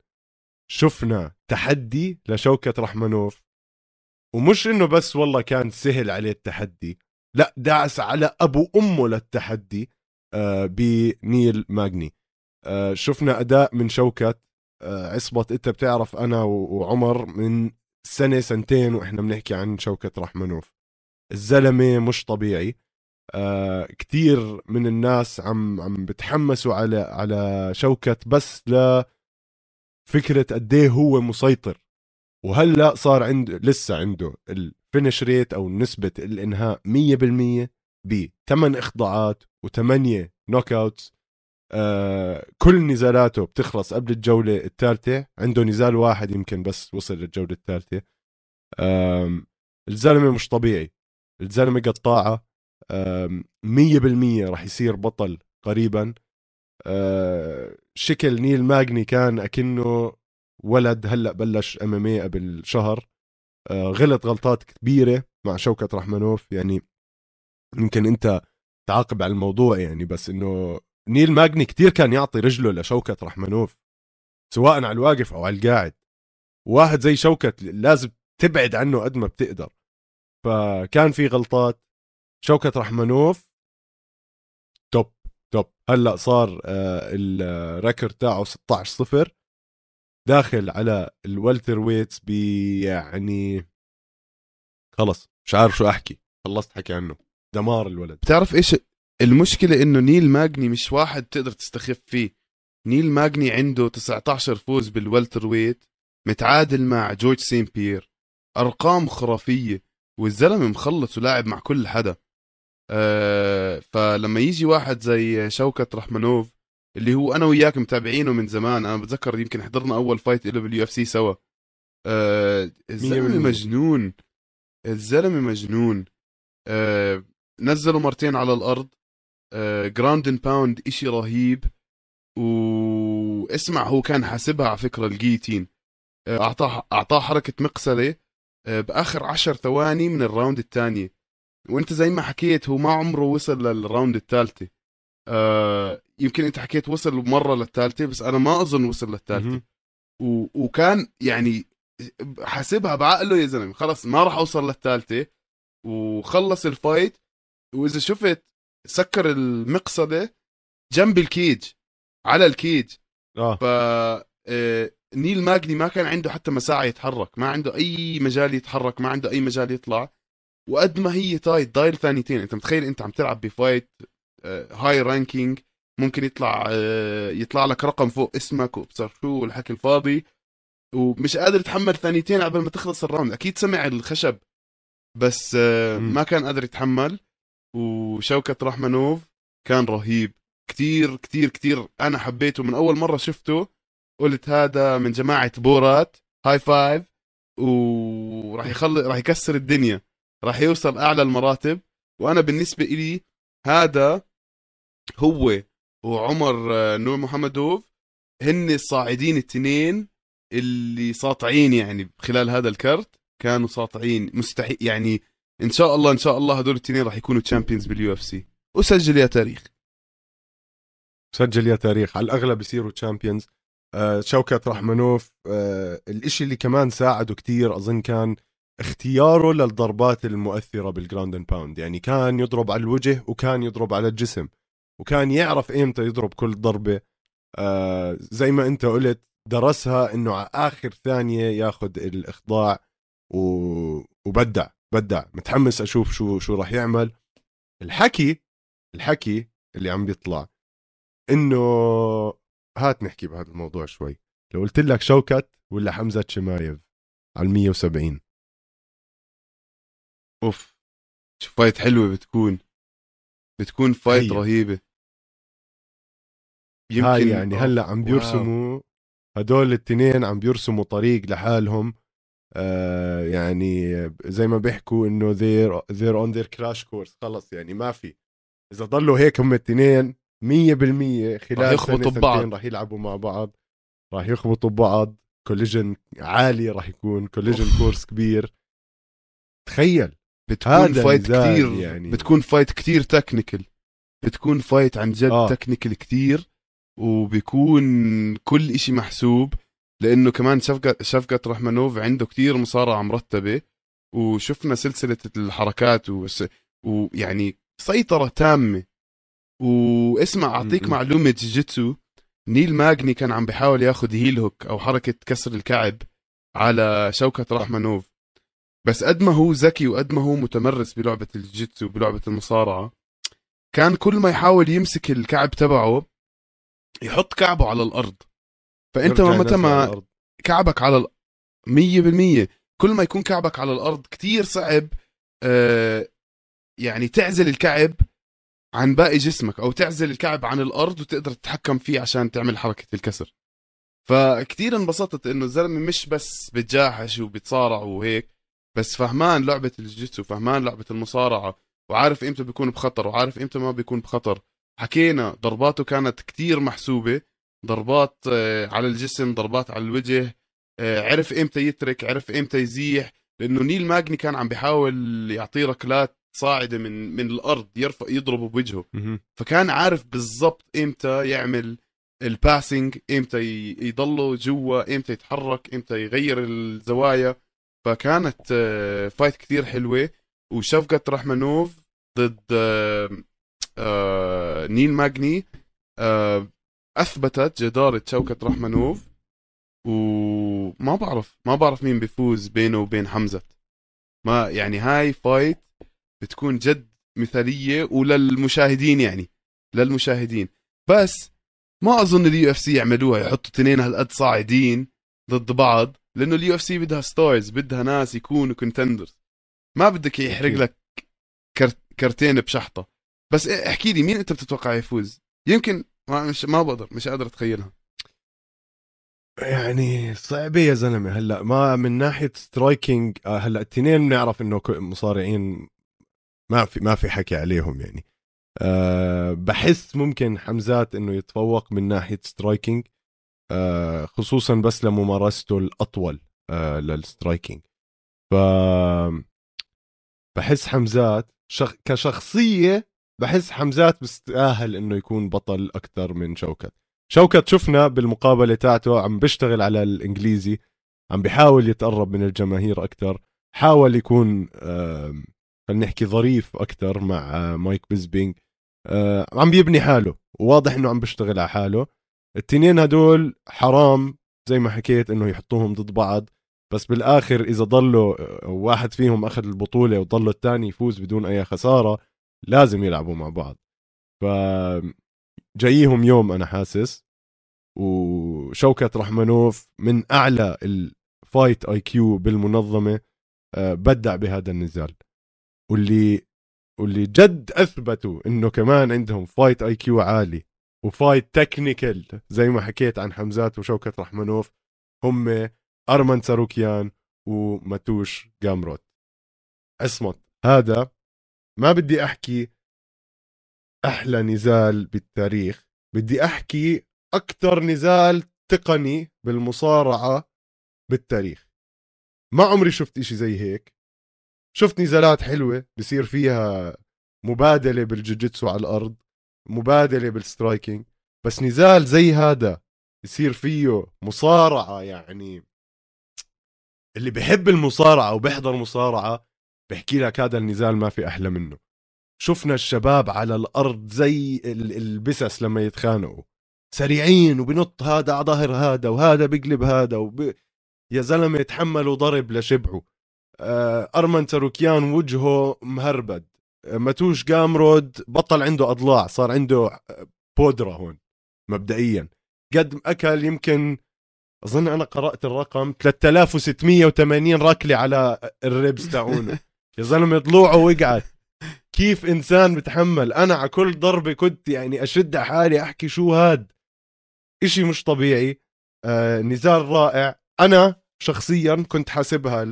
شفنا تحدي لشوكة رحمنوف ومش إنه بس والله كان سهل عليه التحدي لا دعس على أبو أمه للتحدي. آه بنيل ماجني. آه شفنا أداء من شوكة آه عصبة أنت بتعرف أنا وعمر من سنة سنتين وإحنا بنحكي عن شوكة رحمنوف. الزلمة مش طبيعي. آه كتير من الناس عم عم بتحمسوا على على شوكة بس ل فكره قد إيه هو مسيطر. وهلأ صار عنده لسه عنده الفينش ريت أو نسبة الإنهاء 100% ب 8 إخضاعات. و8 knockouts آه كل نزالاته بتخلص قبل الجولة الثالثة. عنده نزال واحد يمكن بس وصل للجولة الثالثة. آه الزلمة مش طبيعي. الزلمة قطاعة. مية بالمية راح يصير بطل قريبا. آه شكل نيل ماجني كان أكنه ولد هلأ بلش MMA قبل شهر. آه غلط غلطات كبيرة مع شوكت رحمنوف يعني يمكن أنت تعاقب على الموضوع يعني بس إنه نيل ماجني كتير كان يعطي رجله لشوكت رحمنوف سواء على الواقف أو على القاعد. واحد زي شوكت لازم تبعد عنه قد ما بتقدر. فكان في غلطات. شوكت رحمنوف top top. هلأ صار آه، ال record تاعه 16 صفر داخل على ال welterweights يعني خلص. مش عارف شو أحكي. خلصت حكي عنه. دمار الولد. بتعرف إيش المشكلة؟ إنه نيل ماجني مش واحد تقدر تستخف فيه. نيل ماجني عنده 19 فوز بال welterweight متعادل مع جورج سان بيير أرقام خرافية والزلمة مخلص ولاعب مع كل حدا. أه فلما يجي واحد زي شوكت رحمنوف اللي هو أنا وياك متابعينه من زمان أنا بتذكر يمكن حضرنا أول fight له بال UFC سوا. أه الزلمة مجنون. الزلمة مجنون. أه نزله مرتين على الأرض ground and pound إشي رهيب. واسمع هو كان حاسبها على فكرة ال guillotine آه، أعطاه أعطاه حركة مقصله آه، بآخر عشر ثواني من ال round الثانية. وأنت زي ما حكيت هو ما عمره وصل لل round الثالثة. آه يمكن أنت حكيت وصل مرة للثالثة بس أنا ما أظن وصل للثالثة. وكان يعني حاسبها بعقله يا زلمة خلص ما راح أوصل للثالثة. وخلص ال fight. وإذا شفت سكر المقصلة جنب الكيج على الكيج. آه. ف آه، نيل ماجني ما كان عنده حتى مساحه يتحرك ما عنده أي مجال يتحرك ما عنده أي مجال يطلع. وقد ما هي tight ضايل ثانيتين أنت متخيل أنت عم تلعب ب fight high ranking ممكن يطلع آه، يطلع لك رقم فوق اسمك وابصر شو والحكي الفاضي. ومش قادر يتحمل ثانيتين قبل ما تخلص ال round أكيد سمع الخشب بس آه، ما كان قادر يتحمل. وشوكت رحمنوف كان رهيب. كتير كتير كتير أنا حبيته. من أول مرة شفته قلت هذا من جماعة بورات. high five. وراح يخلي راح يكسر الدنيا. راح يوصل أعلى المراتب. وأنا بالنسبة لي هذا هو وعمر آه، نور محمدوف هن الصاعدين الاثنين اللي ساطعين يعني خلال هذا الكرت. كانوا ساطعين مستحيل يعني إن شاء الله إن شاء الله هدول الاثنين راح يكونوا champions بال UFC وسجل يا تاريخ. سجل يا تاريخ. على الأغلب يصيروا champions آه شوكت رحمنوف آه الإشي اللي كمان ساعده كتير أظن كان اختياره للضربات المؤثرة بال ground and pound يعني كان يضرب على الوجه وكان يضرب على الجسم. وكان يعرف إيمتى يضرب كل ضربة. آه زي ما أنت قلت درسها إنه على آخر ثانية ياخذ الإخضاع و... وبدع. بدع متحمس أشوف شو شو راح يعمل. الحكي الحكي اللي عم بيطلع إنه هات نحكي بهذا الموضوع شوي. لو قلت لك شوكت ولا حمزة شمايف على 170 أوف. شو fight حلوة بتكون. بتكون fight هي. رهيبة. يمكن هاي يعني هلأ عم بيرسموا هدول الاثنين عم بيرسموا طريق لحالهم. آه يعني زي ما بيحكوا إنه they're, they're on their crash course خلص يعني ما في. إذا ضلوا هيك هم الاثنين 100% خلال راح يخبطوا ببعض. راح يلعبوا مع بعض راح يخبطوا ببعض collision عالي راح يكون collision course كبير. تخيل بتكون fight كثير يعني. بتكون fight كثير technical بتكون fight عن جد آه. technical كثير وبيكون كل إشي محسوب. لأنه كمان شفقة شفقة رحمنوف عنده كثير مصارعة مرتبة وشفنا سلسلة الحركات ويعني سيطرة تامة. واسمع أعطيك معلومة جوجيتسو نيل ماجني كان عم بيحاول ياخذ heel hook أو حركة كسر الكعب على شوكت رحمنوف بس قد ما هو ذكي وقد ما هو متمرس بلعبة الجوجيتسو وبلعبة المصارعة كان كل ما يحاول يمسك الكعب تبعه يحط كعبه على الأرض. فأنت متى ما. كعبك على ال... 100% كل ما يكون كعبك على الأرض كتير صعب آه يعني تعزل الكعب عن باقي جسمك أو تعزل الكعب عن الأرض وتقدر تتحكم فيه عشان تعمل حركة الكسر. فكتير انبسطت إنه الزلمة مش بس بتجاحش وبتصارع وهيك بس فهمان لعبة الجيتسو فهمان لعبة المصارعة وعارف إمتى بيكون بخطر وعارف إمتى ما بيكون بخطر. حكينا ضرباته كانت كتير محسوبة. ضربات آه، على الجسم ضربات على الوجه آه، عرف إمتى يترك عرف إمتى يزيح لأنه نيل ماجني كان عم بيحاول يعطيه ركلات صاعدة من من الأرض يرفع يضربه بوجهه. فكان عارف بالضبط إمتى يعمل ال passing إمتى يضله جوا إمتى يتحرك إمتى يغير الزوايا. فكانت آه، fight كثير حلوة. وشوكت رحمنوف ضد آه، آه، نيل ماجني آه، أثبتت جدارة شوكت رحمنوف وما بعرف ما بعرف مين بيفوز بينه وبين حمزة. ما يعني هاي fight بتكون جد مثالية وللمشاهدين يعني للمشاهدين. بس ما أظن ال UFC يعملوها يحطوا تنين هالقد صاعدين ضد بعض لأنه ال UFC بدها stars بدها ناس يكونوا contenders ما بدك يحرق. لك كرت كرتين بشحطة. بس احكي لي مين أنت بتتوقع يفوز؟ يمكن ما مش ما بقدر مش قادر أتخيلها. يعني صعبة يا زلمة. هلأ ما من ناحية striking آه، هلأ التنين بنعرف إنه مصارعين ما في ما في حكي عليهم يعني. أه بحس ممكن حمزات إنه يتفوق من ناحية striking أه خصوصا بس لممارسته الأطول أه لل striking ف بحس حمزات شخ... كشخصية بحس حمزات بيستاهل إنه يكون بطل أكثر من شوكت. شوكت شفنا بالمقابلة تاعته عم بيشتغل على الإنجليزي عم بيحاول يتقرب من الجماهير أكثر حاول يكون خلينا نحكي ظريف أكثر مع مايك بيسبينج عم بيبني حاله وواضح إنه عم بيشتغل على حاله. التنين هدول حرام زي ما حكيت إنه يحطوهم ضد بعض بس بالآخر إذا ضلوا آه، واحد فيهم أخذ البطولة وضل الثاني يفوز بدون أي خسارة لازم يلعبوا مع بعض. ف جاييهم يوم أنا حاسس وشوكت رحمنوف من أعلى ال fight IQ بالمنظمة آه، بدع بهذا النزال. واللي واللي جد أثبتوا إنه كمان عندهم fight IQ عالي و fight technical زي ما حكيت عن حمزات وشوكت رحمنوف هم ارمن ساروكيان وماتوش جامروت. اصمت هذا ما بدي أحكي أحلى نزال بالتاريخ بدي أحكي أكثر نزال تقني بالمصارعة بالتاريخ. ما عمري شفت إشي زي هيك. شفت نزالات حلوة بصير فيها مبادلة بالجوجيتسو على الأرض مبادلة بال striking بس نزال زي هذا يصير فيه مصارعة يعني اللي بحب المصارعة وبيحضر مصارعة بحكي لك هذا النزال ما في أحلى منه. شفنا الشباب على الأرض زي ال- البسس لما يتخانقوا. سريعين وبنط هذا على ظهر هذا وهذا بيقلب هذا وب... يا زلمة يتحملوا ضرب لشبعوا. آه، أرمن تساروكيان وجهه مهربد. ماتوش جامروت بطل عنده أضلاع صار عنده بودرة هون مبدئيا. قد أكل يمكن أظن أنا قرأت الرقم 3680 ركلة على ال ribs تاعونه. يا زلمة ضلوعه وقعت كيف إنسان بتحمل أنا على كل ضربة كنت يعني أشد على حالي أحكي شو هاد. إشي مش طبيعي. آه نزال رائع. أنا شخصيا كنت حاسبها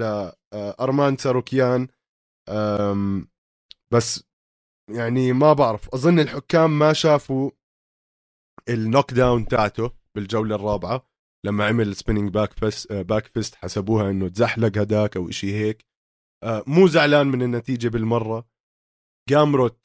لارمان ساروكيان. آم، بس يعني ما بعرف. أظن الحكام ما شافوا ال knockdown تاعته بالجولة الرابعة لما عمل spinning back fist back fist حسبوها إنه تزحلق هداك أو إشي هيك. آه، مو زعلان من النتيجة بالمرة. جامروت.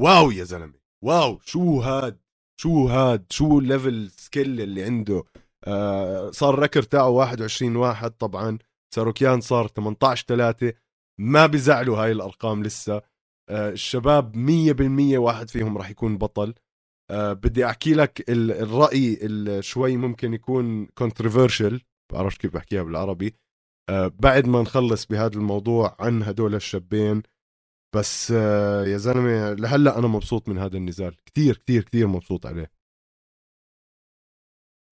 wow يا زلمة. wow. شو هاد؟ شو هاد؟ شو ال level skill اللي عنده؟ آه صار record تاعه 21 واحد طبعا. ساروكيان صار 18 3 ما بزعلوا هاي الأرقام لسه. آه الشباب 100% واحد فيهم راح يكون بطل. آه بدي أحكي لك ال- الرأي شوي ممكن يكون controversial. بعرفش كيف بحكيها بالعربي. آه بعد ما نخلص بهذا الموضوع عن هدول الشابين بس آه، يا زلمة لهلأ أنا مبسوط من هذا النزال. كتير كتير كتير مبسوط عليه.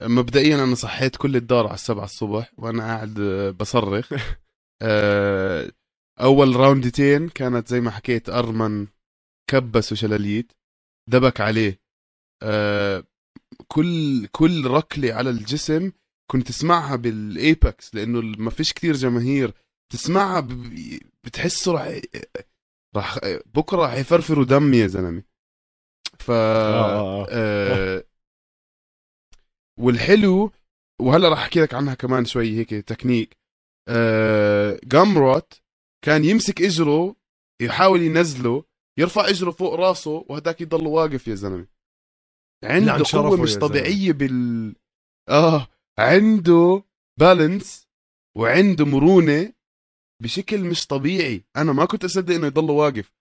مبدئيا أنا صحيت كل الدار على السبعة الصبح وأنا قاعد آه، بصرخ. آه، أول راوندتين كانت زي ما حكيت أرمن بكس وشلاليت دبك عليه. آه، كل كل ركلة على الجسم كنت تسمعها بال Apex لأنه ما فيش كثير جماهير تسمعها ب- بتحسه راح راح بكرة راح يفرفروا دم يا زلمة ف آه، آه. آه، والحلو وهلا راح أحكي لك عنها كمان شوي هيك تكنيك آه، جامروت كان يمسك إجره يحاول ينزله يرفع إجره فوق راسه وهداك يضل واقف يا زلمة عنده قوة مش. طبيعية بال آه عنده بالانس وعنده مرونة بشكل مش طبيعي. أنا ما كنت أصدق إنه يضل واقف.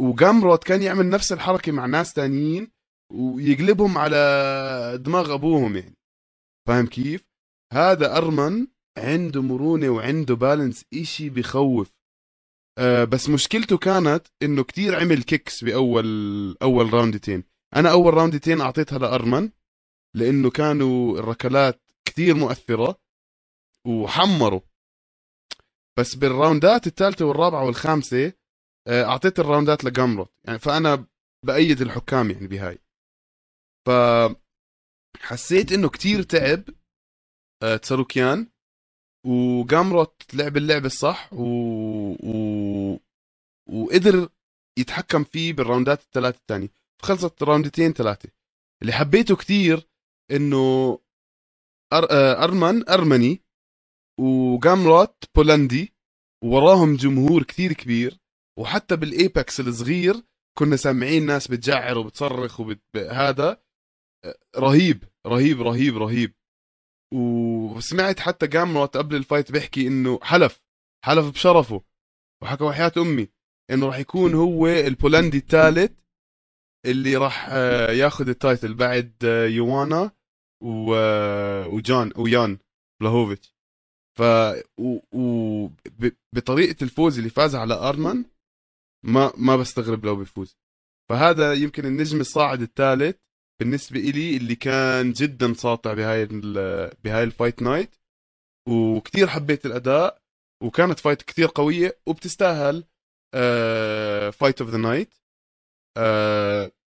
وجامروت كان يعمل نفس الحركة مع ناس تانيين ويقلبهم على دماغ أبوهم يعني. فاهم كيف؟ هذا أرمن عنده مرونة وعنده بالانس إشي بخوف. آه بس مشكلته كانت إنه كتير عمل كيكس باول أول راوندتين أنا أول راوندتين أعطيتها لأرمن. لأنه كانوا الركلات كتير مؤثرة وحمروا. بس بالراوندات الثالثة والرابعة والخامسة آه، أعطيت الراوندات لجامروت يعني فأنا بأيد الحكام يعني بهاي. ف حسيت إنه كتير تعب آه، تساروكيان. وجامروت لعب اللعبه الصح و... و... وقدر يتحكم فيه بالراوندات الثلاثة الثانية. خلصت راوندتين ثلاثة. اللي حبيته كتير إنه أر... آه، ارمن أرمني وجامروت بولندي ووراهم جمهور كتير كبير وحتى بال Apex الصغير كنا سامعين ناس بتجعر وبتصرخ وهذا رهيب رهيب رهيب رهيب. وسمعت حتى جامروت قبل ال fight بيحكي إنه حلف حلف بشرفه. وحكى وحياة أمي إنه راح يكون هو البولندي الثالث اللي راح آه، ياخذ ال title بعد آه، يوانا و... آه، وجان ويان بلاهوفيتش ف و... و... ب... بطريقة الفوز اللي فاز على ارمان ما ما بستغرب لو بيفوز. فهذا يمكن النجم الصاعد الثالث بالنسبة إلي اللي كان جدا ساطع بهاي ال... بهاي ال fight night. وكثير حبيت الأداء وكانت fight كثير قوية وبتستاهل fight of the night.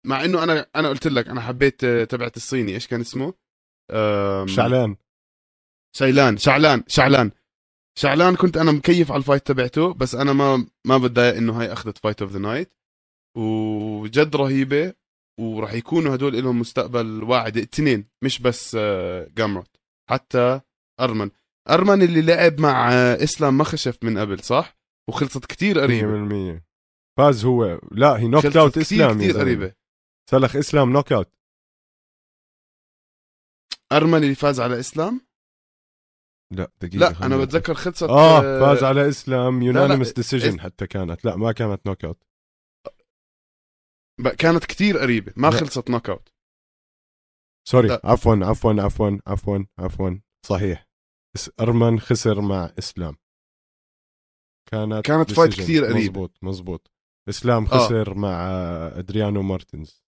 مع إنه أنا أنا قلت لك أنا حبيت آه، تبعت الصيني. إيش كان اسمه؟ آم، شعلان. شيلان شعلان شعلان. شعلان كنت أنا مكيف على ال fight تبعته بس أنا ما ما بتضايق إنه هاي أخذت fight of the night وجد رهيبة وراح يكونوا هدول لهم مستقبل واعد. الاثنين مش بس آه، جامروت حتى أرمن. أرمن اللي لعب مع آه، إسلام مخشف من قبل صح؟ وخلصت كتير قريبة. 100% فاز هو. لا هي knocked out اسلام كتير زلمة. سلخ إسلام knockout أرمن اللي فاز على إسلام لا دقيقة لا أنا. بتذكر خلصت آه فاز على إسلام لا، unanimous decision حتى كانت لا ما كانت knockout كانت كتير قريبة ما لا. خلصت knockout sorry لا. عفوا عفوا عفوا عفوا عفوا صحيح أرمن خسر مع إسلام كانت كانت fight. كتير قريبة. مزبوط مزبوط إسلام آه. خسر مع أدريانو مارتنز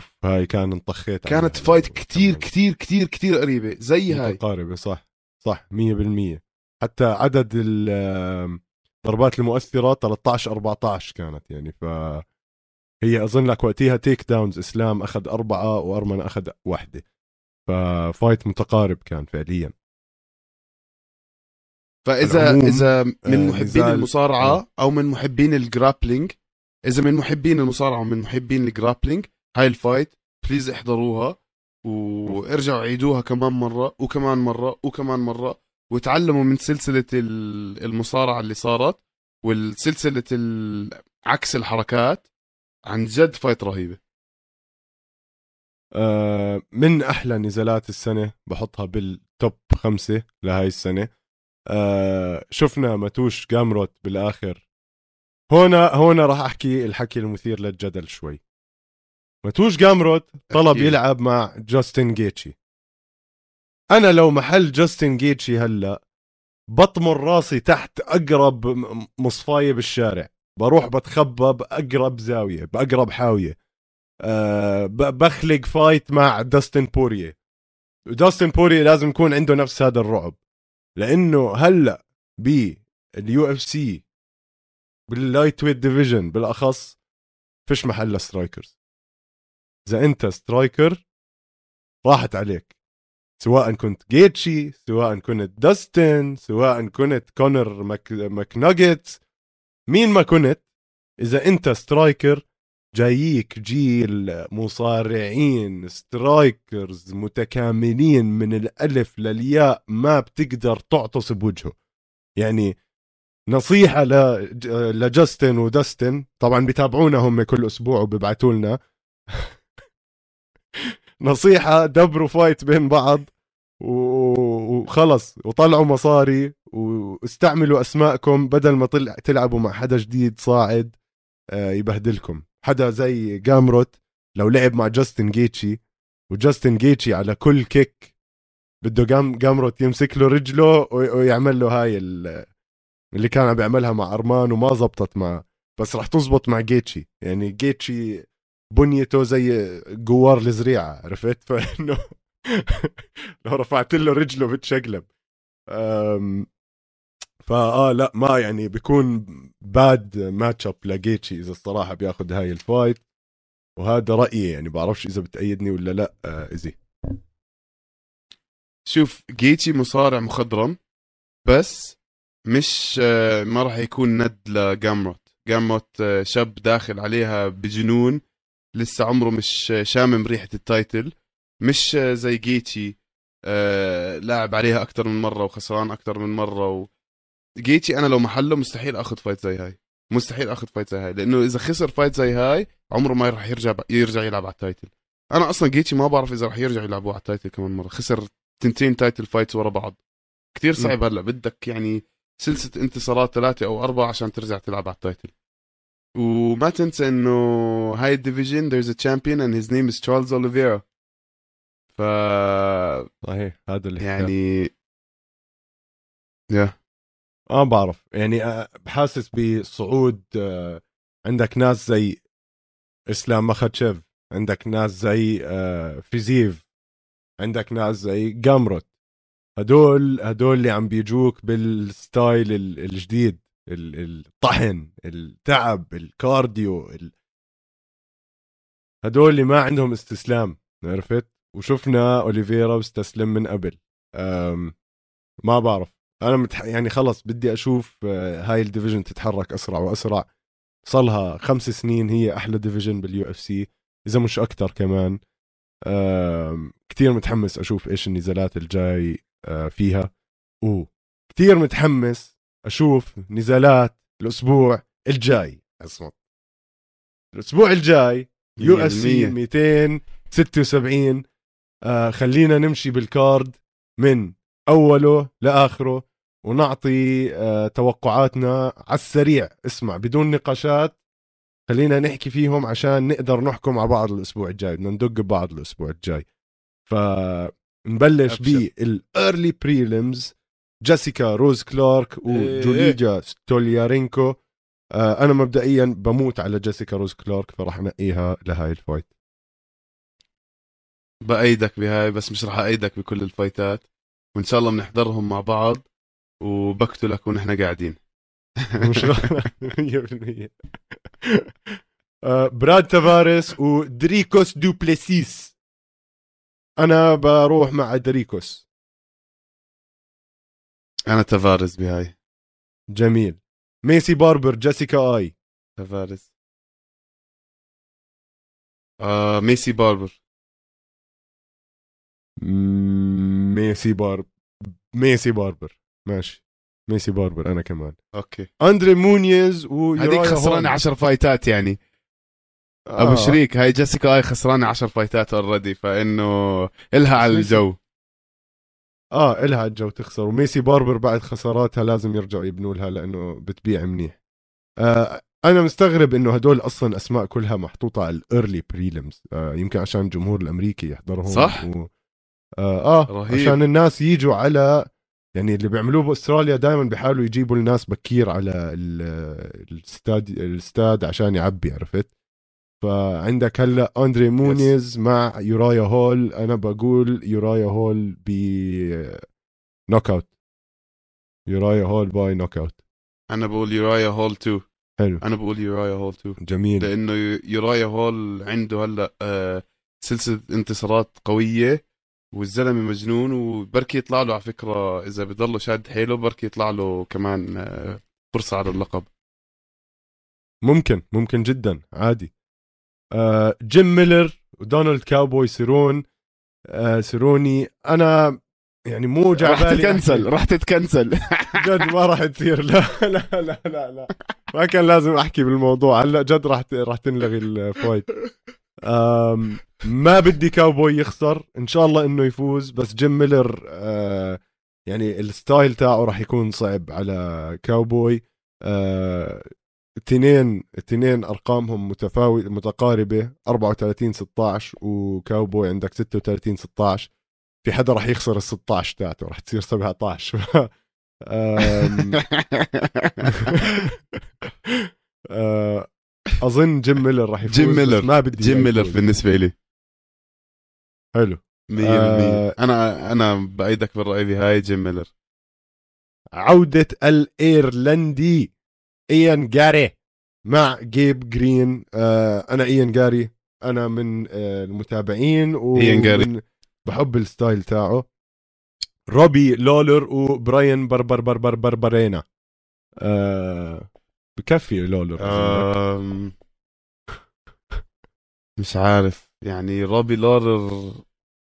أوف هاي كان انطخيت كانت. فايت كتير. كتير كتير كتير قريبة زي هاي متقاربة صح صح 100% حتى عدد ال- ضربات المؤثرة 13 14 كانت يعني ف هي أظن لك وقتها takedowns إسلام أخذ أربعة وأرمن أخذ واحدة ف fight متقارب كان فعليا فإذا إذا من آه، محبين نزال- المصارعة أو من محبين ال grappling إذا من محبين المصارعة ومن محبين ال grappling هاي ال fight please احضروها وارجعوا عيدوها كمان مرة وكمان مرة وكمان مرة وتعلموا من سلسلة ال- المصارعة اللي صارت والسلسلة ال- عكس الحركات عن جد fight رهيبة. آه، من أحلى نزالات السنة بحطها بال top خمسة لهاي السنة. آه، شفنا ماتوش جامروت بالآخر. هنا هنا راح أحكي الحكي المثير للجدل شوي. ماتوش جامروت طلب احكي. يلعب مع جاستن جيتشي. أنا لو محل جاستن جيتشي هلا بطمر راسي تحت أقرب مصفاية بالشارع. بروح بتخبى بأقرب زاوية بأقرب حاوية. أه بخلق fight مع داستن بوريه وداستن بوري لازم يكون عنده نفس هذا الرعب. لأنه هلا بال UFC بال lightweight division بالأخص فيش محل ل strikers. إذا أنت striker راحت عليك. سواء كنت جيتشي سواء كنت داستن سواء كنت كونر مك... ماكناجيتس مين ما كنت إذا أنت striker جاييك جيل مصارعين strikers متكاملين من الألف للياء ما بتقدر تعطس بوجهه يعني نصيحة لجاستن وداستن طبعا بيتابعونا هم كل أسبوع وبيبعتوا لنا نصيحة دبروا fight بين بعض وخلص وطلعوا مصاري واستعملوا أسماءكم بدل ما طلع تلعبوا مع حدا جديد صاعد آه، يبهدلكم. حدا زي جامروت لو لعب مع جاستن جيتشي وجاستن جيتشي على كل kick بده جام جامروت يمسك له رجله ويعمل له هاي اللي كان عم بيعملها مع أرمان وما زبطت معه بس رح تزبط مع جيتشي. يعني جيتشي بنيته زي جوار الزريعة عرفت؟ فإنه لو رفعت له رجله بتشقلب. فاه لا ما يعني بيكون bad matchup لجيتشي إذا الصراحة بياخذ هاي ال fight وهذا رأيي يعني بعرفش إذا بتأيدني ولا لا آه ايزي شوف جيتشي مصارع مخضرم بس مش آه ما راح يكون ند لجامروت. جامروت آه شاب داخل عليها بجنون لسه عمره مش شامم ريحة ال title. مش زي جيتشي آه لاعب عليها أكثر من مرة وخسران أكثر من مرة و... جيتشي أنا لو محله مستحيل آخذ fight زي هاي. مستحيل آخذ fight زي هاي. لأنه إذا خسر fight زي هاي عمره ما راح يرجع يرجع يلعب على ال title. أنا أصلا Gaethje ما بعرف إذا راح يرجع يلعبوا على ال title كمان مرة. خسر تنتين title fights ورا بعض. كثير صعب هلأ. بدك يعني سلسلة انتصارات ثلاثة أو أربعة عشان ترجع تلعب على ال title. وما تنسى إنه هاي ال division there's a champion and his name is Charles Oliveira. ف صحيح هذا اللي يعني يا ما بعرف يعني آه، بحاسس بصعود آه، عندك ناس زي إسلام مخاتشيف عندك ناس زي آه، فيزيف عندك ناس زي غامروت. هدول هدول اللي عم بيجوك بال style الجديد. الطحن التعب ال cardio ال... هدول اللي ما عندهم استسلام عرفت؟ وشفنا أوليفيرا بيستسلم من قبل. ما بعرف. أنا متح... يعني خلص بدي أشوف آه، هاي ال division تتحرك أسرع وأسرع. صار لها خمس سنين هي أحلى division بال UFC إذا مش أكثر كمان. كثير متحمس أشوف إيش النزالات الجاي آه، فيها. وكثير متحمس أشوف نزالات الأسبوع الجاي. أصمت. الأسبوع الجاي UFC 276 آه خلينا نمشي بال card من أوله لآخره ونعطي آه توقعاتنا على السريع. اسمع بدون نقاشات خلينا نحكي فيهم عشان نقدر نحكم على بعض الأسبوع الجاي. بدنا ندق ببعض الأسبوع الجاي. فنبلش بال early prelims جيسيكا روز كلارك وجوليا إيه. ستوليارينكو آه أنا مبدئيا بموت على جيسيكا روز كلارك فراح أنقيها لهاي ال fight. بأيدك بهاي بس مش راح أأيدك بكل الفايتات. وإن شاء الله بنحضرهم مع بعض وبقتلك ونحن قاعدين. مش 100% آه، براد تافاريس ودريكوس دوبليسيس. أنا بروح مع دريكوس. أنا تافاريس بهاي. جميل. ميسي باربر جيسيكا آي. تافاريس آه ميسي باربر. ميسي بارب ميسي باربر. ماشي. ميسي باربر أنا كمان. Okay. أندري مونيز و هذيك خسرانة 10 فايتات يعني. آه. ابو شريك هاي جيسيكا آي خسرانة 10 فايتات already فإنه إلها على الجو. آه إلها الجو تخسر وميسي باربر بعد خساراتها لازم يرجعوا يبنوا لها لأنه بتبيع منيح. آه أنا مستغرب إنه هدول أصلا أسماء كلها محطوطة على ال early prelims آه يمكن عشان الجمهور الأمريكي يحضرهم صح؟ و... آه, آه رهيب. عشان الناس يجوا على يعني اللي بيعملوه بأستراليا دائما بيحاولوا يجيبوا الناس بكير على الاستاد الاستاد عشان يعبي عرفت؟ فعندك هلا أندري مونيز مع يورايا هول. أنا بقول يورايا هول ب knockout يورايا هول by knockout أنا بقول يورايا هول 2 حلو. أنا بقول يورايا هول 2 جميل. لأنه يورايا هول عنده هلا آه، سلسلة انتصارات قوية والزلمة مجنون وبركي يطلع له على فكرة إذا بضله شاد حيله بركي يطلع له كمان آه، فرصة على اللقب. ممكن ممكن جدا عادي. جيم ميلر ودونالد كاوبوي سيرون آه سيروني. أنا يعني مو جاي راح تتكنسل. راح تتكنسل. جد ما راح تصير لا لا لا لا لا. ما كان لازم أحكي بالموضوع. هلا جد راح راح تنلغي ال fight ما بدي كاوبوي يخسر. إن شاء الله إنه يفوز بس جيم ميلر آه، يعني ال style تاعه راح يكون صعب على كاوبوي. آه، الاثنين الاثنين أرقامهم متفاوت متقاربة 34 16 وكاوبوي عندك 36 16 في حدا راح يخسر ال 16 تاعته راح تصير 17 آم، آه، أظن جيم ميلر راح يفوز جيم ميلر. ما بدي جيم ميلر. بالنسبة لي. 100% حلو آه. أنا أنا بايدك بالرأي بهاي جيم ميلر. عودة الإيرلندي. ايان جاري مع جيب جرين آه أنا ايان جاري أنا من آه المتابعين إيان جاري. ومن- بحب ال style تاعه. روبي لولر وبراين باربر باربر باربرينا آه بكفي لولر. أم... مش عارف. يعني روبي لولر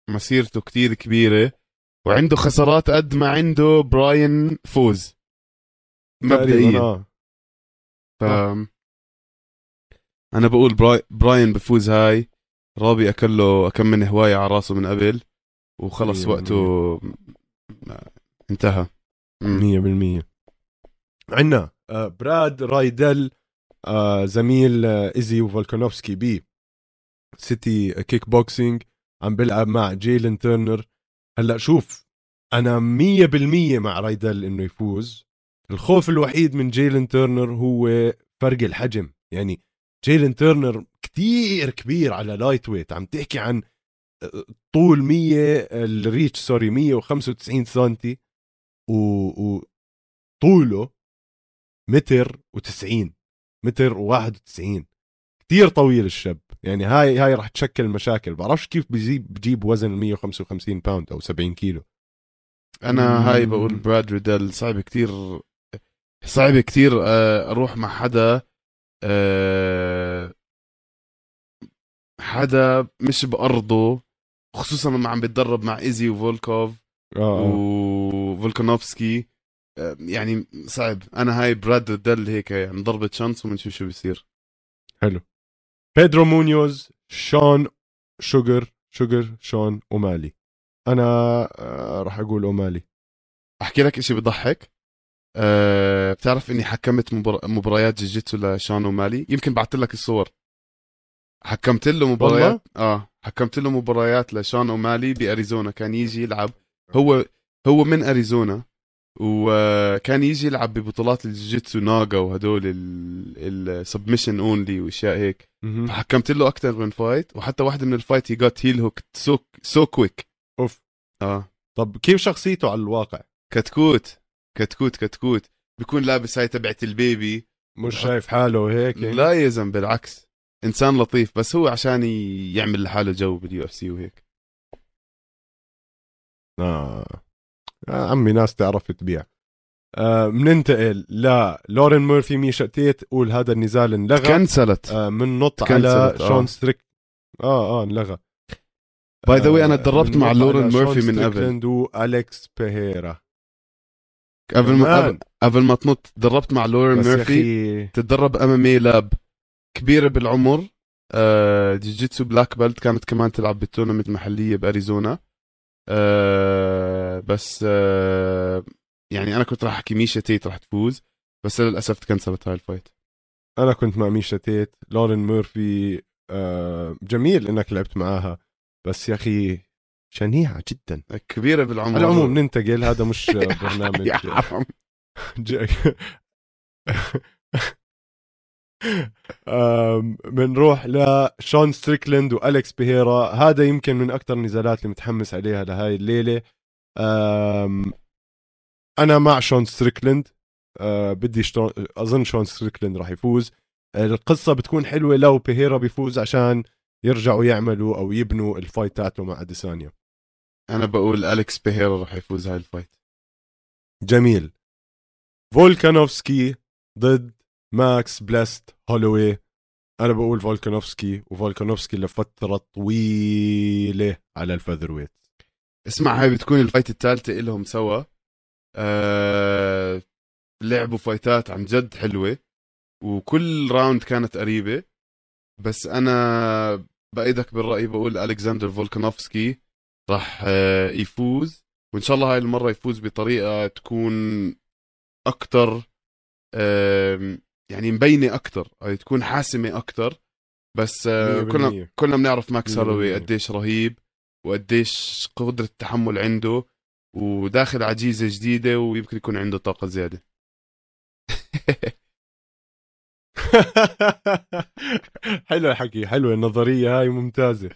مسيرته كتير كبيرة. وعنده خسارات قد ما عنده براين فوز. مبدئيا. آه. ف... أنا بقول براي... براين بفوز هاي روبي أكل له كم من هواية على راسه من قبل وخلص مية وقته انتهى. مم. مية بالمية. عنا آه، براد ريدل آه، زميل آه، إيزي وفولكانوفسكي بي. City Kickboxing عم بلعب مع جيلن تيرنر. هلأ شوف أنا مية بالمية مع ريدل إنه يفوز. الخوف الوحيد من جيلن تيرنر هو فرق الحجم. يعني جيلن تيرنر كتير كبير على lightweight عم تحكي عن آه، طول 100 الريتش سوري 195 سنتي و- وطوله متر و90 متر و91 كثير طويل الشاب يعني هاي هاي راح تشكل مشاكل. بعرفش كيف بجيب بجيب وزن 155 باوند أو 70 كيلو. أنا هاي. بقول براد ريدل صعب كتير صعب كتير آه، أروح مع حدا آه، حدا مش بأرضه خصوصا لما عم بتدرب مع إيزي وفولك آه. وفولكانوفسكي. يعني صعب. أنا هاي براد ريدل هيك يعني ضربة شانس وبنشوف شو بيصير. حلو. بيدرو مونيوز شون شوجر شوجر شون أومالي. أنا راح أقول أومالي. أحكي لك إشي بضحك. أه بتعرف إني حكمت مبار... مباريات جيجيتسو لشان أومالي يمكن بعثت لك الصور. حكمت له مباريات. آه حكمت له مباريات لشان اومالي بأريزونا. كان يجي يلعب. هو هو من أريزونا. وكان يجي يلعب ببطولات الجيجيتسو ناغا وهدول ال submission only وأشياء هيك. فحكمت له أكثر من fight وحتى واحدة من ال fight هي جات heel hook so so quick أوف. آه. طب كيف شخصيته على الواقع؟ كتكوت. كتكوت كتكوت بيكون لابس هاي تبعت ال baby. مش شايف حاله وهيك يعني؟ لا يا زلمه بالعكس. إنسان لطيف بس هو عشان يعمل لحاله جو بال UFC وهيك. آه. آه عمي ناس تعرف تبيع. آه بننتقل لا لورين مورفي ميشا تيت قول هذا النزال انلغى. cancelled آه من نط تكنسلت، على آه. شون ستريك آه آه انلغى. by the way أنا تدربت مع لورين مورفي من قبل. وأليكس بيهيرا. قبل ما. قبل, ما تنط تدربت مع لورين تتدرب MMA Lab كبيرة بالعمر. آه جيجيتسو black belt كانت كمان تلعب بال tournament المحليه بأريزونا. آه بس آه يعني أنا كنت راح أحكي ميشا تيت راح تفوز بس للأسف تكنسلت هاي ال fight. أنا كنت مع ميشا تيت. لورين مورفي آه جميل إنك لعبت معاها. بس يا أخي شنيعة جدا. كبيرة بالعمر. على العموم ننتقل هذا مش برنامج. يا آم، بنروح لشون ستريكلند وأليكس بيهيرا. هذا يمكن من أكثر النزالات اللي متحمس عليها لهاي الليلة. أنا مع شون ستريكلند آه، بدي شون أظن شون ستريكلند راح يفوز. القصة بتكون حلوة لو بيهيرا بيفوز عشان يرجعوا يعملوا أو يبنوا ال fight تاعته مع أديسانيا. أنا بقول أليكس بيهيرا راح يفوز هاي ال fight. جميل. فولكانوفسكي ضد ماكس blessed هولوي. أنا بقول فولكانوفسكي وفولكانوفسكي لفترة طويلة على ال featherweight اسمع هاي بتكون ال fight الثالثة لهم سوا. آه لعبوا فايتات عن جد حلوة وكل round كانت قريبة. بس أنا بأيدك بالرأي بقول ألكسندر فولكانوفسكي راح آه، يفوز وإن شاء الله هاي المرة يفوز بطريقة تكون أكثر يعني مبينة أكثر تكون حاسمة أكثر بس آه، كلنا. كلنا بنعرف ماكس هالوي. قديش رهيب وقديش قدرة التحمل عنده وداخل على جيزة جديدة ويمكن يكون عنده طاقة زيادة حلو الحكي حلوة النظرية هاي ممتازة.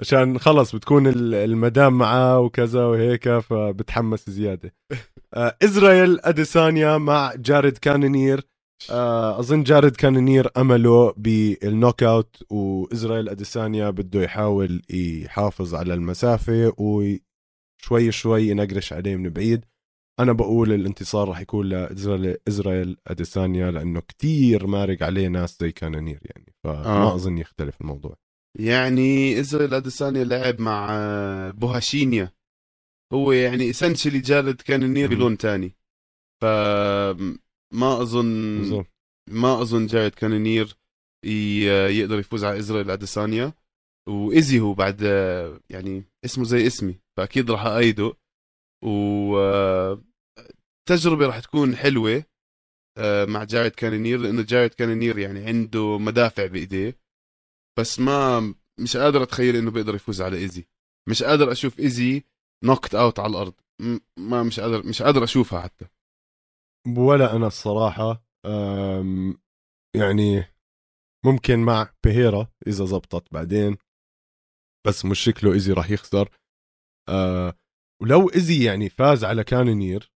عشان خلص بتكون ال- المدام معاه وكذا وهيك فبتحمس زيادة. آه، اسرائيل أديسانيا مع جارد كانونير. آه، أظن جارد كانونير أمله بالنوك أوت واسرائيل أديسانيا بده يحاول يحافظ على المسافة وشوي شوي ينقرش عليه من بعيد. أنا بقول الانتصار راح يكون لاسرائيل اسرائيل أديسانيا لأنه كتير مارق عليه ناس زي كانونير يعني فما آه. أظن يختلف الموضوع يعني إسرائيل أديسانيا لعب مع بوهاشينيا هو يعني اسنشلي جارد كان النير مم. بلون تاني ف ما اظن. ما أظن جارد كانونير يقدر يفوز على إسرائيل أديسانيا وإيزي هو بعد يعني اسمه زي اسمي فأكيد راح أأيده وتجربة راح تكون حلوة آه، مع جارد كانونير لأنه جارد كانونير يعني عنده مدافع بإيديه. بس ما مش قادر أتخيل إنه بيقدر يفوز على إيزي. مش قادر أشوف إيزي knocked out على الأرض. م- ما مش قادر مش قادر أشوفها حتى. ولا أنا الصراحة أم، يعني ممكن مع بيهيرا إذا زبطت بعدين بس مش شكله إيزي راح يخسر. أه ولو ايزي يعني فاز على كانونير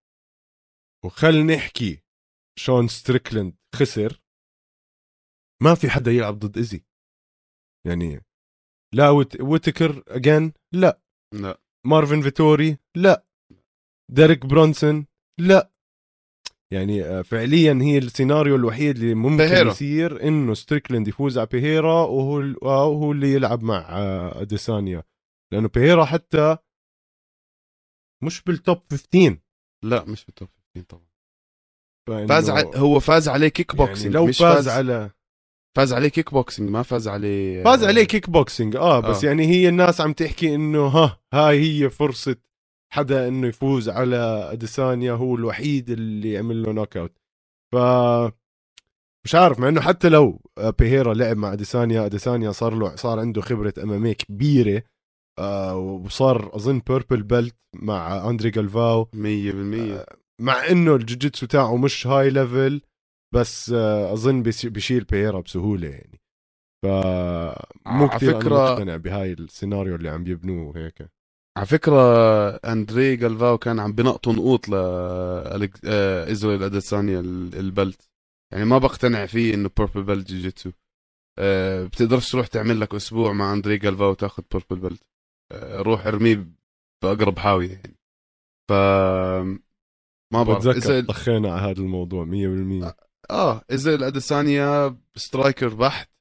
وخل نحكي شون ستريكلند خسر ما في حدا يلعب ضد ايزي يعني لا وت... ويتكر again لا. لا. مارفن فيتوري لا. ديريك برونسون لا. يعني آه، فعليا هي السيناريو الوحيد اللي ممكن بيهيرا. يصير إنه ستريكلند يفوز على بيهيرا وهو ال- وهو اللي يلعب مع آه، أديسانيا. لأنه بيهيرا حتى مش بال top 15 لا مش بال top 15 طبعا. فاز ع... هو فاز عليه kick يعني boxing لو مش فاز, فاز على فاز عليه كيك بوكسينج ما فاز عليه فاز عليه كيك بوكسينج آه بس آه. يعني هي الناس عم تحكي إنه ها هاي هي فرصة حدا إنه يفوز على أديسانيا هو الوحيد اللي عمل له knockout ف مش عارف مع إنه حتى لو بيهيرا لعب مع أديسانيا أديسانيا صار له صار عنده خبرة MMA كبيرة. آه وصار أظن purple belt مع أندري جالفاو. 100% مع إنه الجوجيتسو تاعه مش high level بس آه أظن بيشيل بييرا بسهولة يعني. ف مو كثير فكرة- مقتنع بهاي السيناريو اللي عم يبنوه هيك. على فكرة أندري جالفاو كان عم بنقطوا نقوط ل آه، اسرائيل أديسانيا ال- ال belt. يعني ما بقتنع فيه إنه purple belt جوجيتسو. آه، بتقدرش تروح تعمل لك أسبوع مع أندري جالفاو وتاخذ purple belt آه، روح ارميه بأقرب حاوية يعني. ف ما بتذكر طخينا على هذا الموضوع 100% آه إذا الأديسانيا striker بحت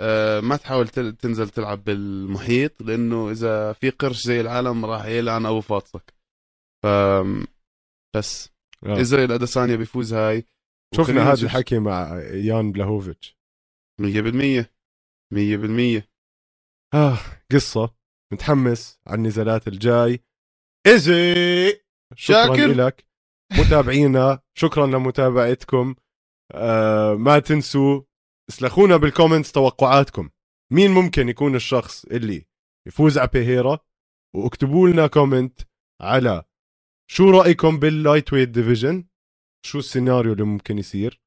آه ما تحاول تنزل تلعب بالمحيط لأنه إذا في قرش زي العالم راح يلعن أبو فاطسك. ف بس آه. إذا الأديسانيا بيفوز هاي شفنا هذا الحكي مع يان بلاهوفيتش. 100% 100% آه قصة. متحمس على النزالات الجاي. إيزي! شكرا. لك متابعينا شكرا لمتابعتكم. آه ما تنسوا اسلخونا بال comments توقعاتكم. مين ممكن يكون الشخص اللي يفوز على بيهيرا؟ واكتبوا لنا comment على شو رأيكم بال light weight division شو السيناريو اللي ممكن يصير؟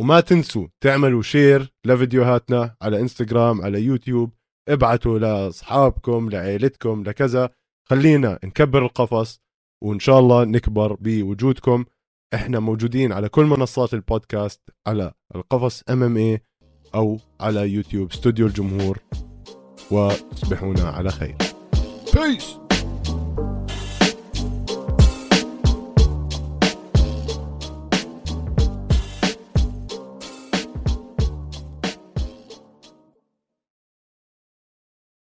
وما تنسوا تعملوا share لفيديوهاتنا على انستغرام على يوتيوب ابعتوا لأصحابكم لعائلتكم لكذا. خلينا نكبر القفص وإن شاء الله نكبر بوجودكم. إحنا موجودين على كل منصات البودكاست على القفص MMA أو على يوتيوب. استوديو الجمهور وتصبحون على خير. peace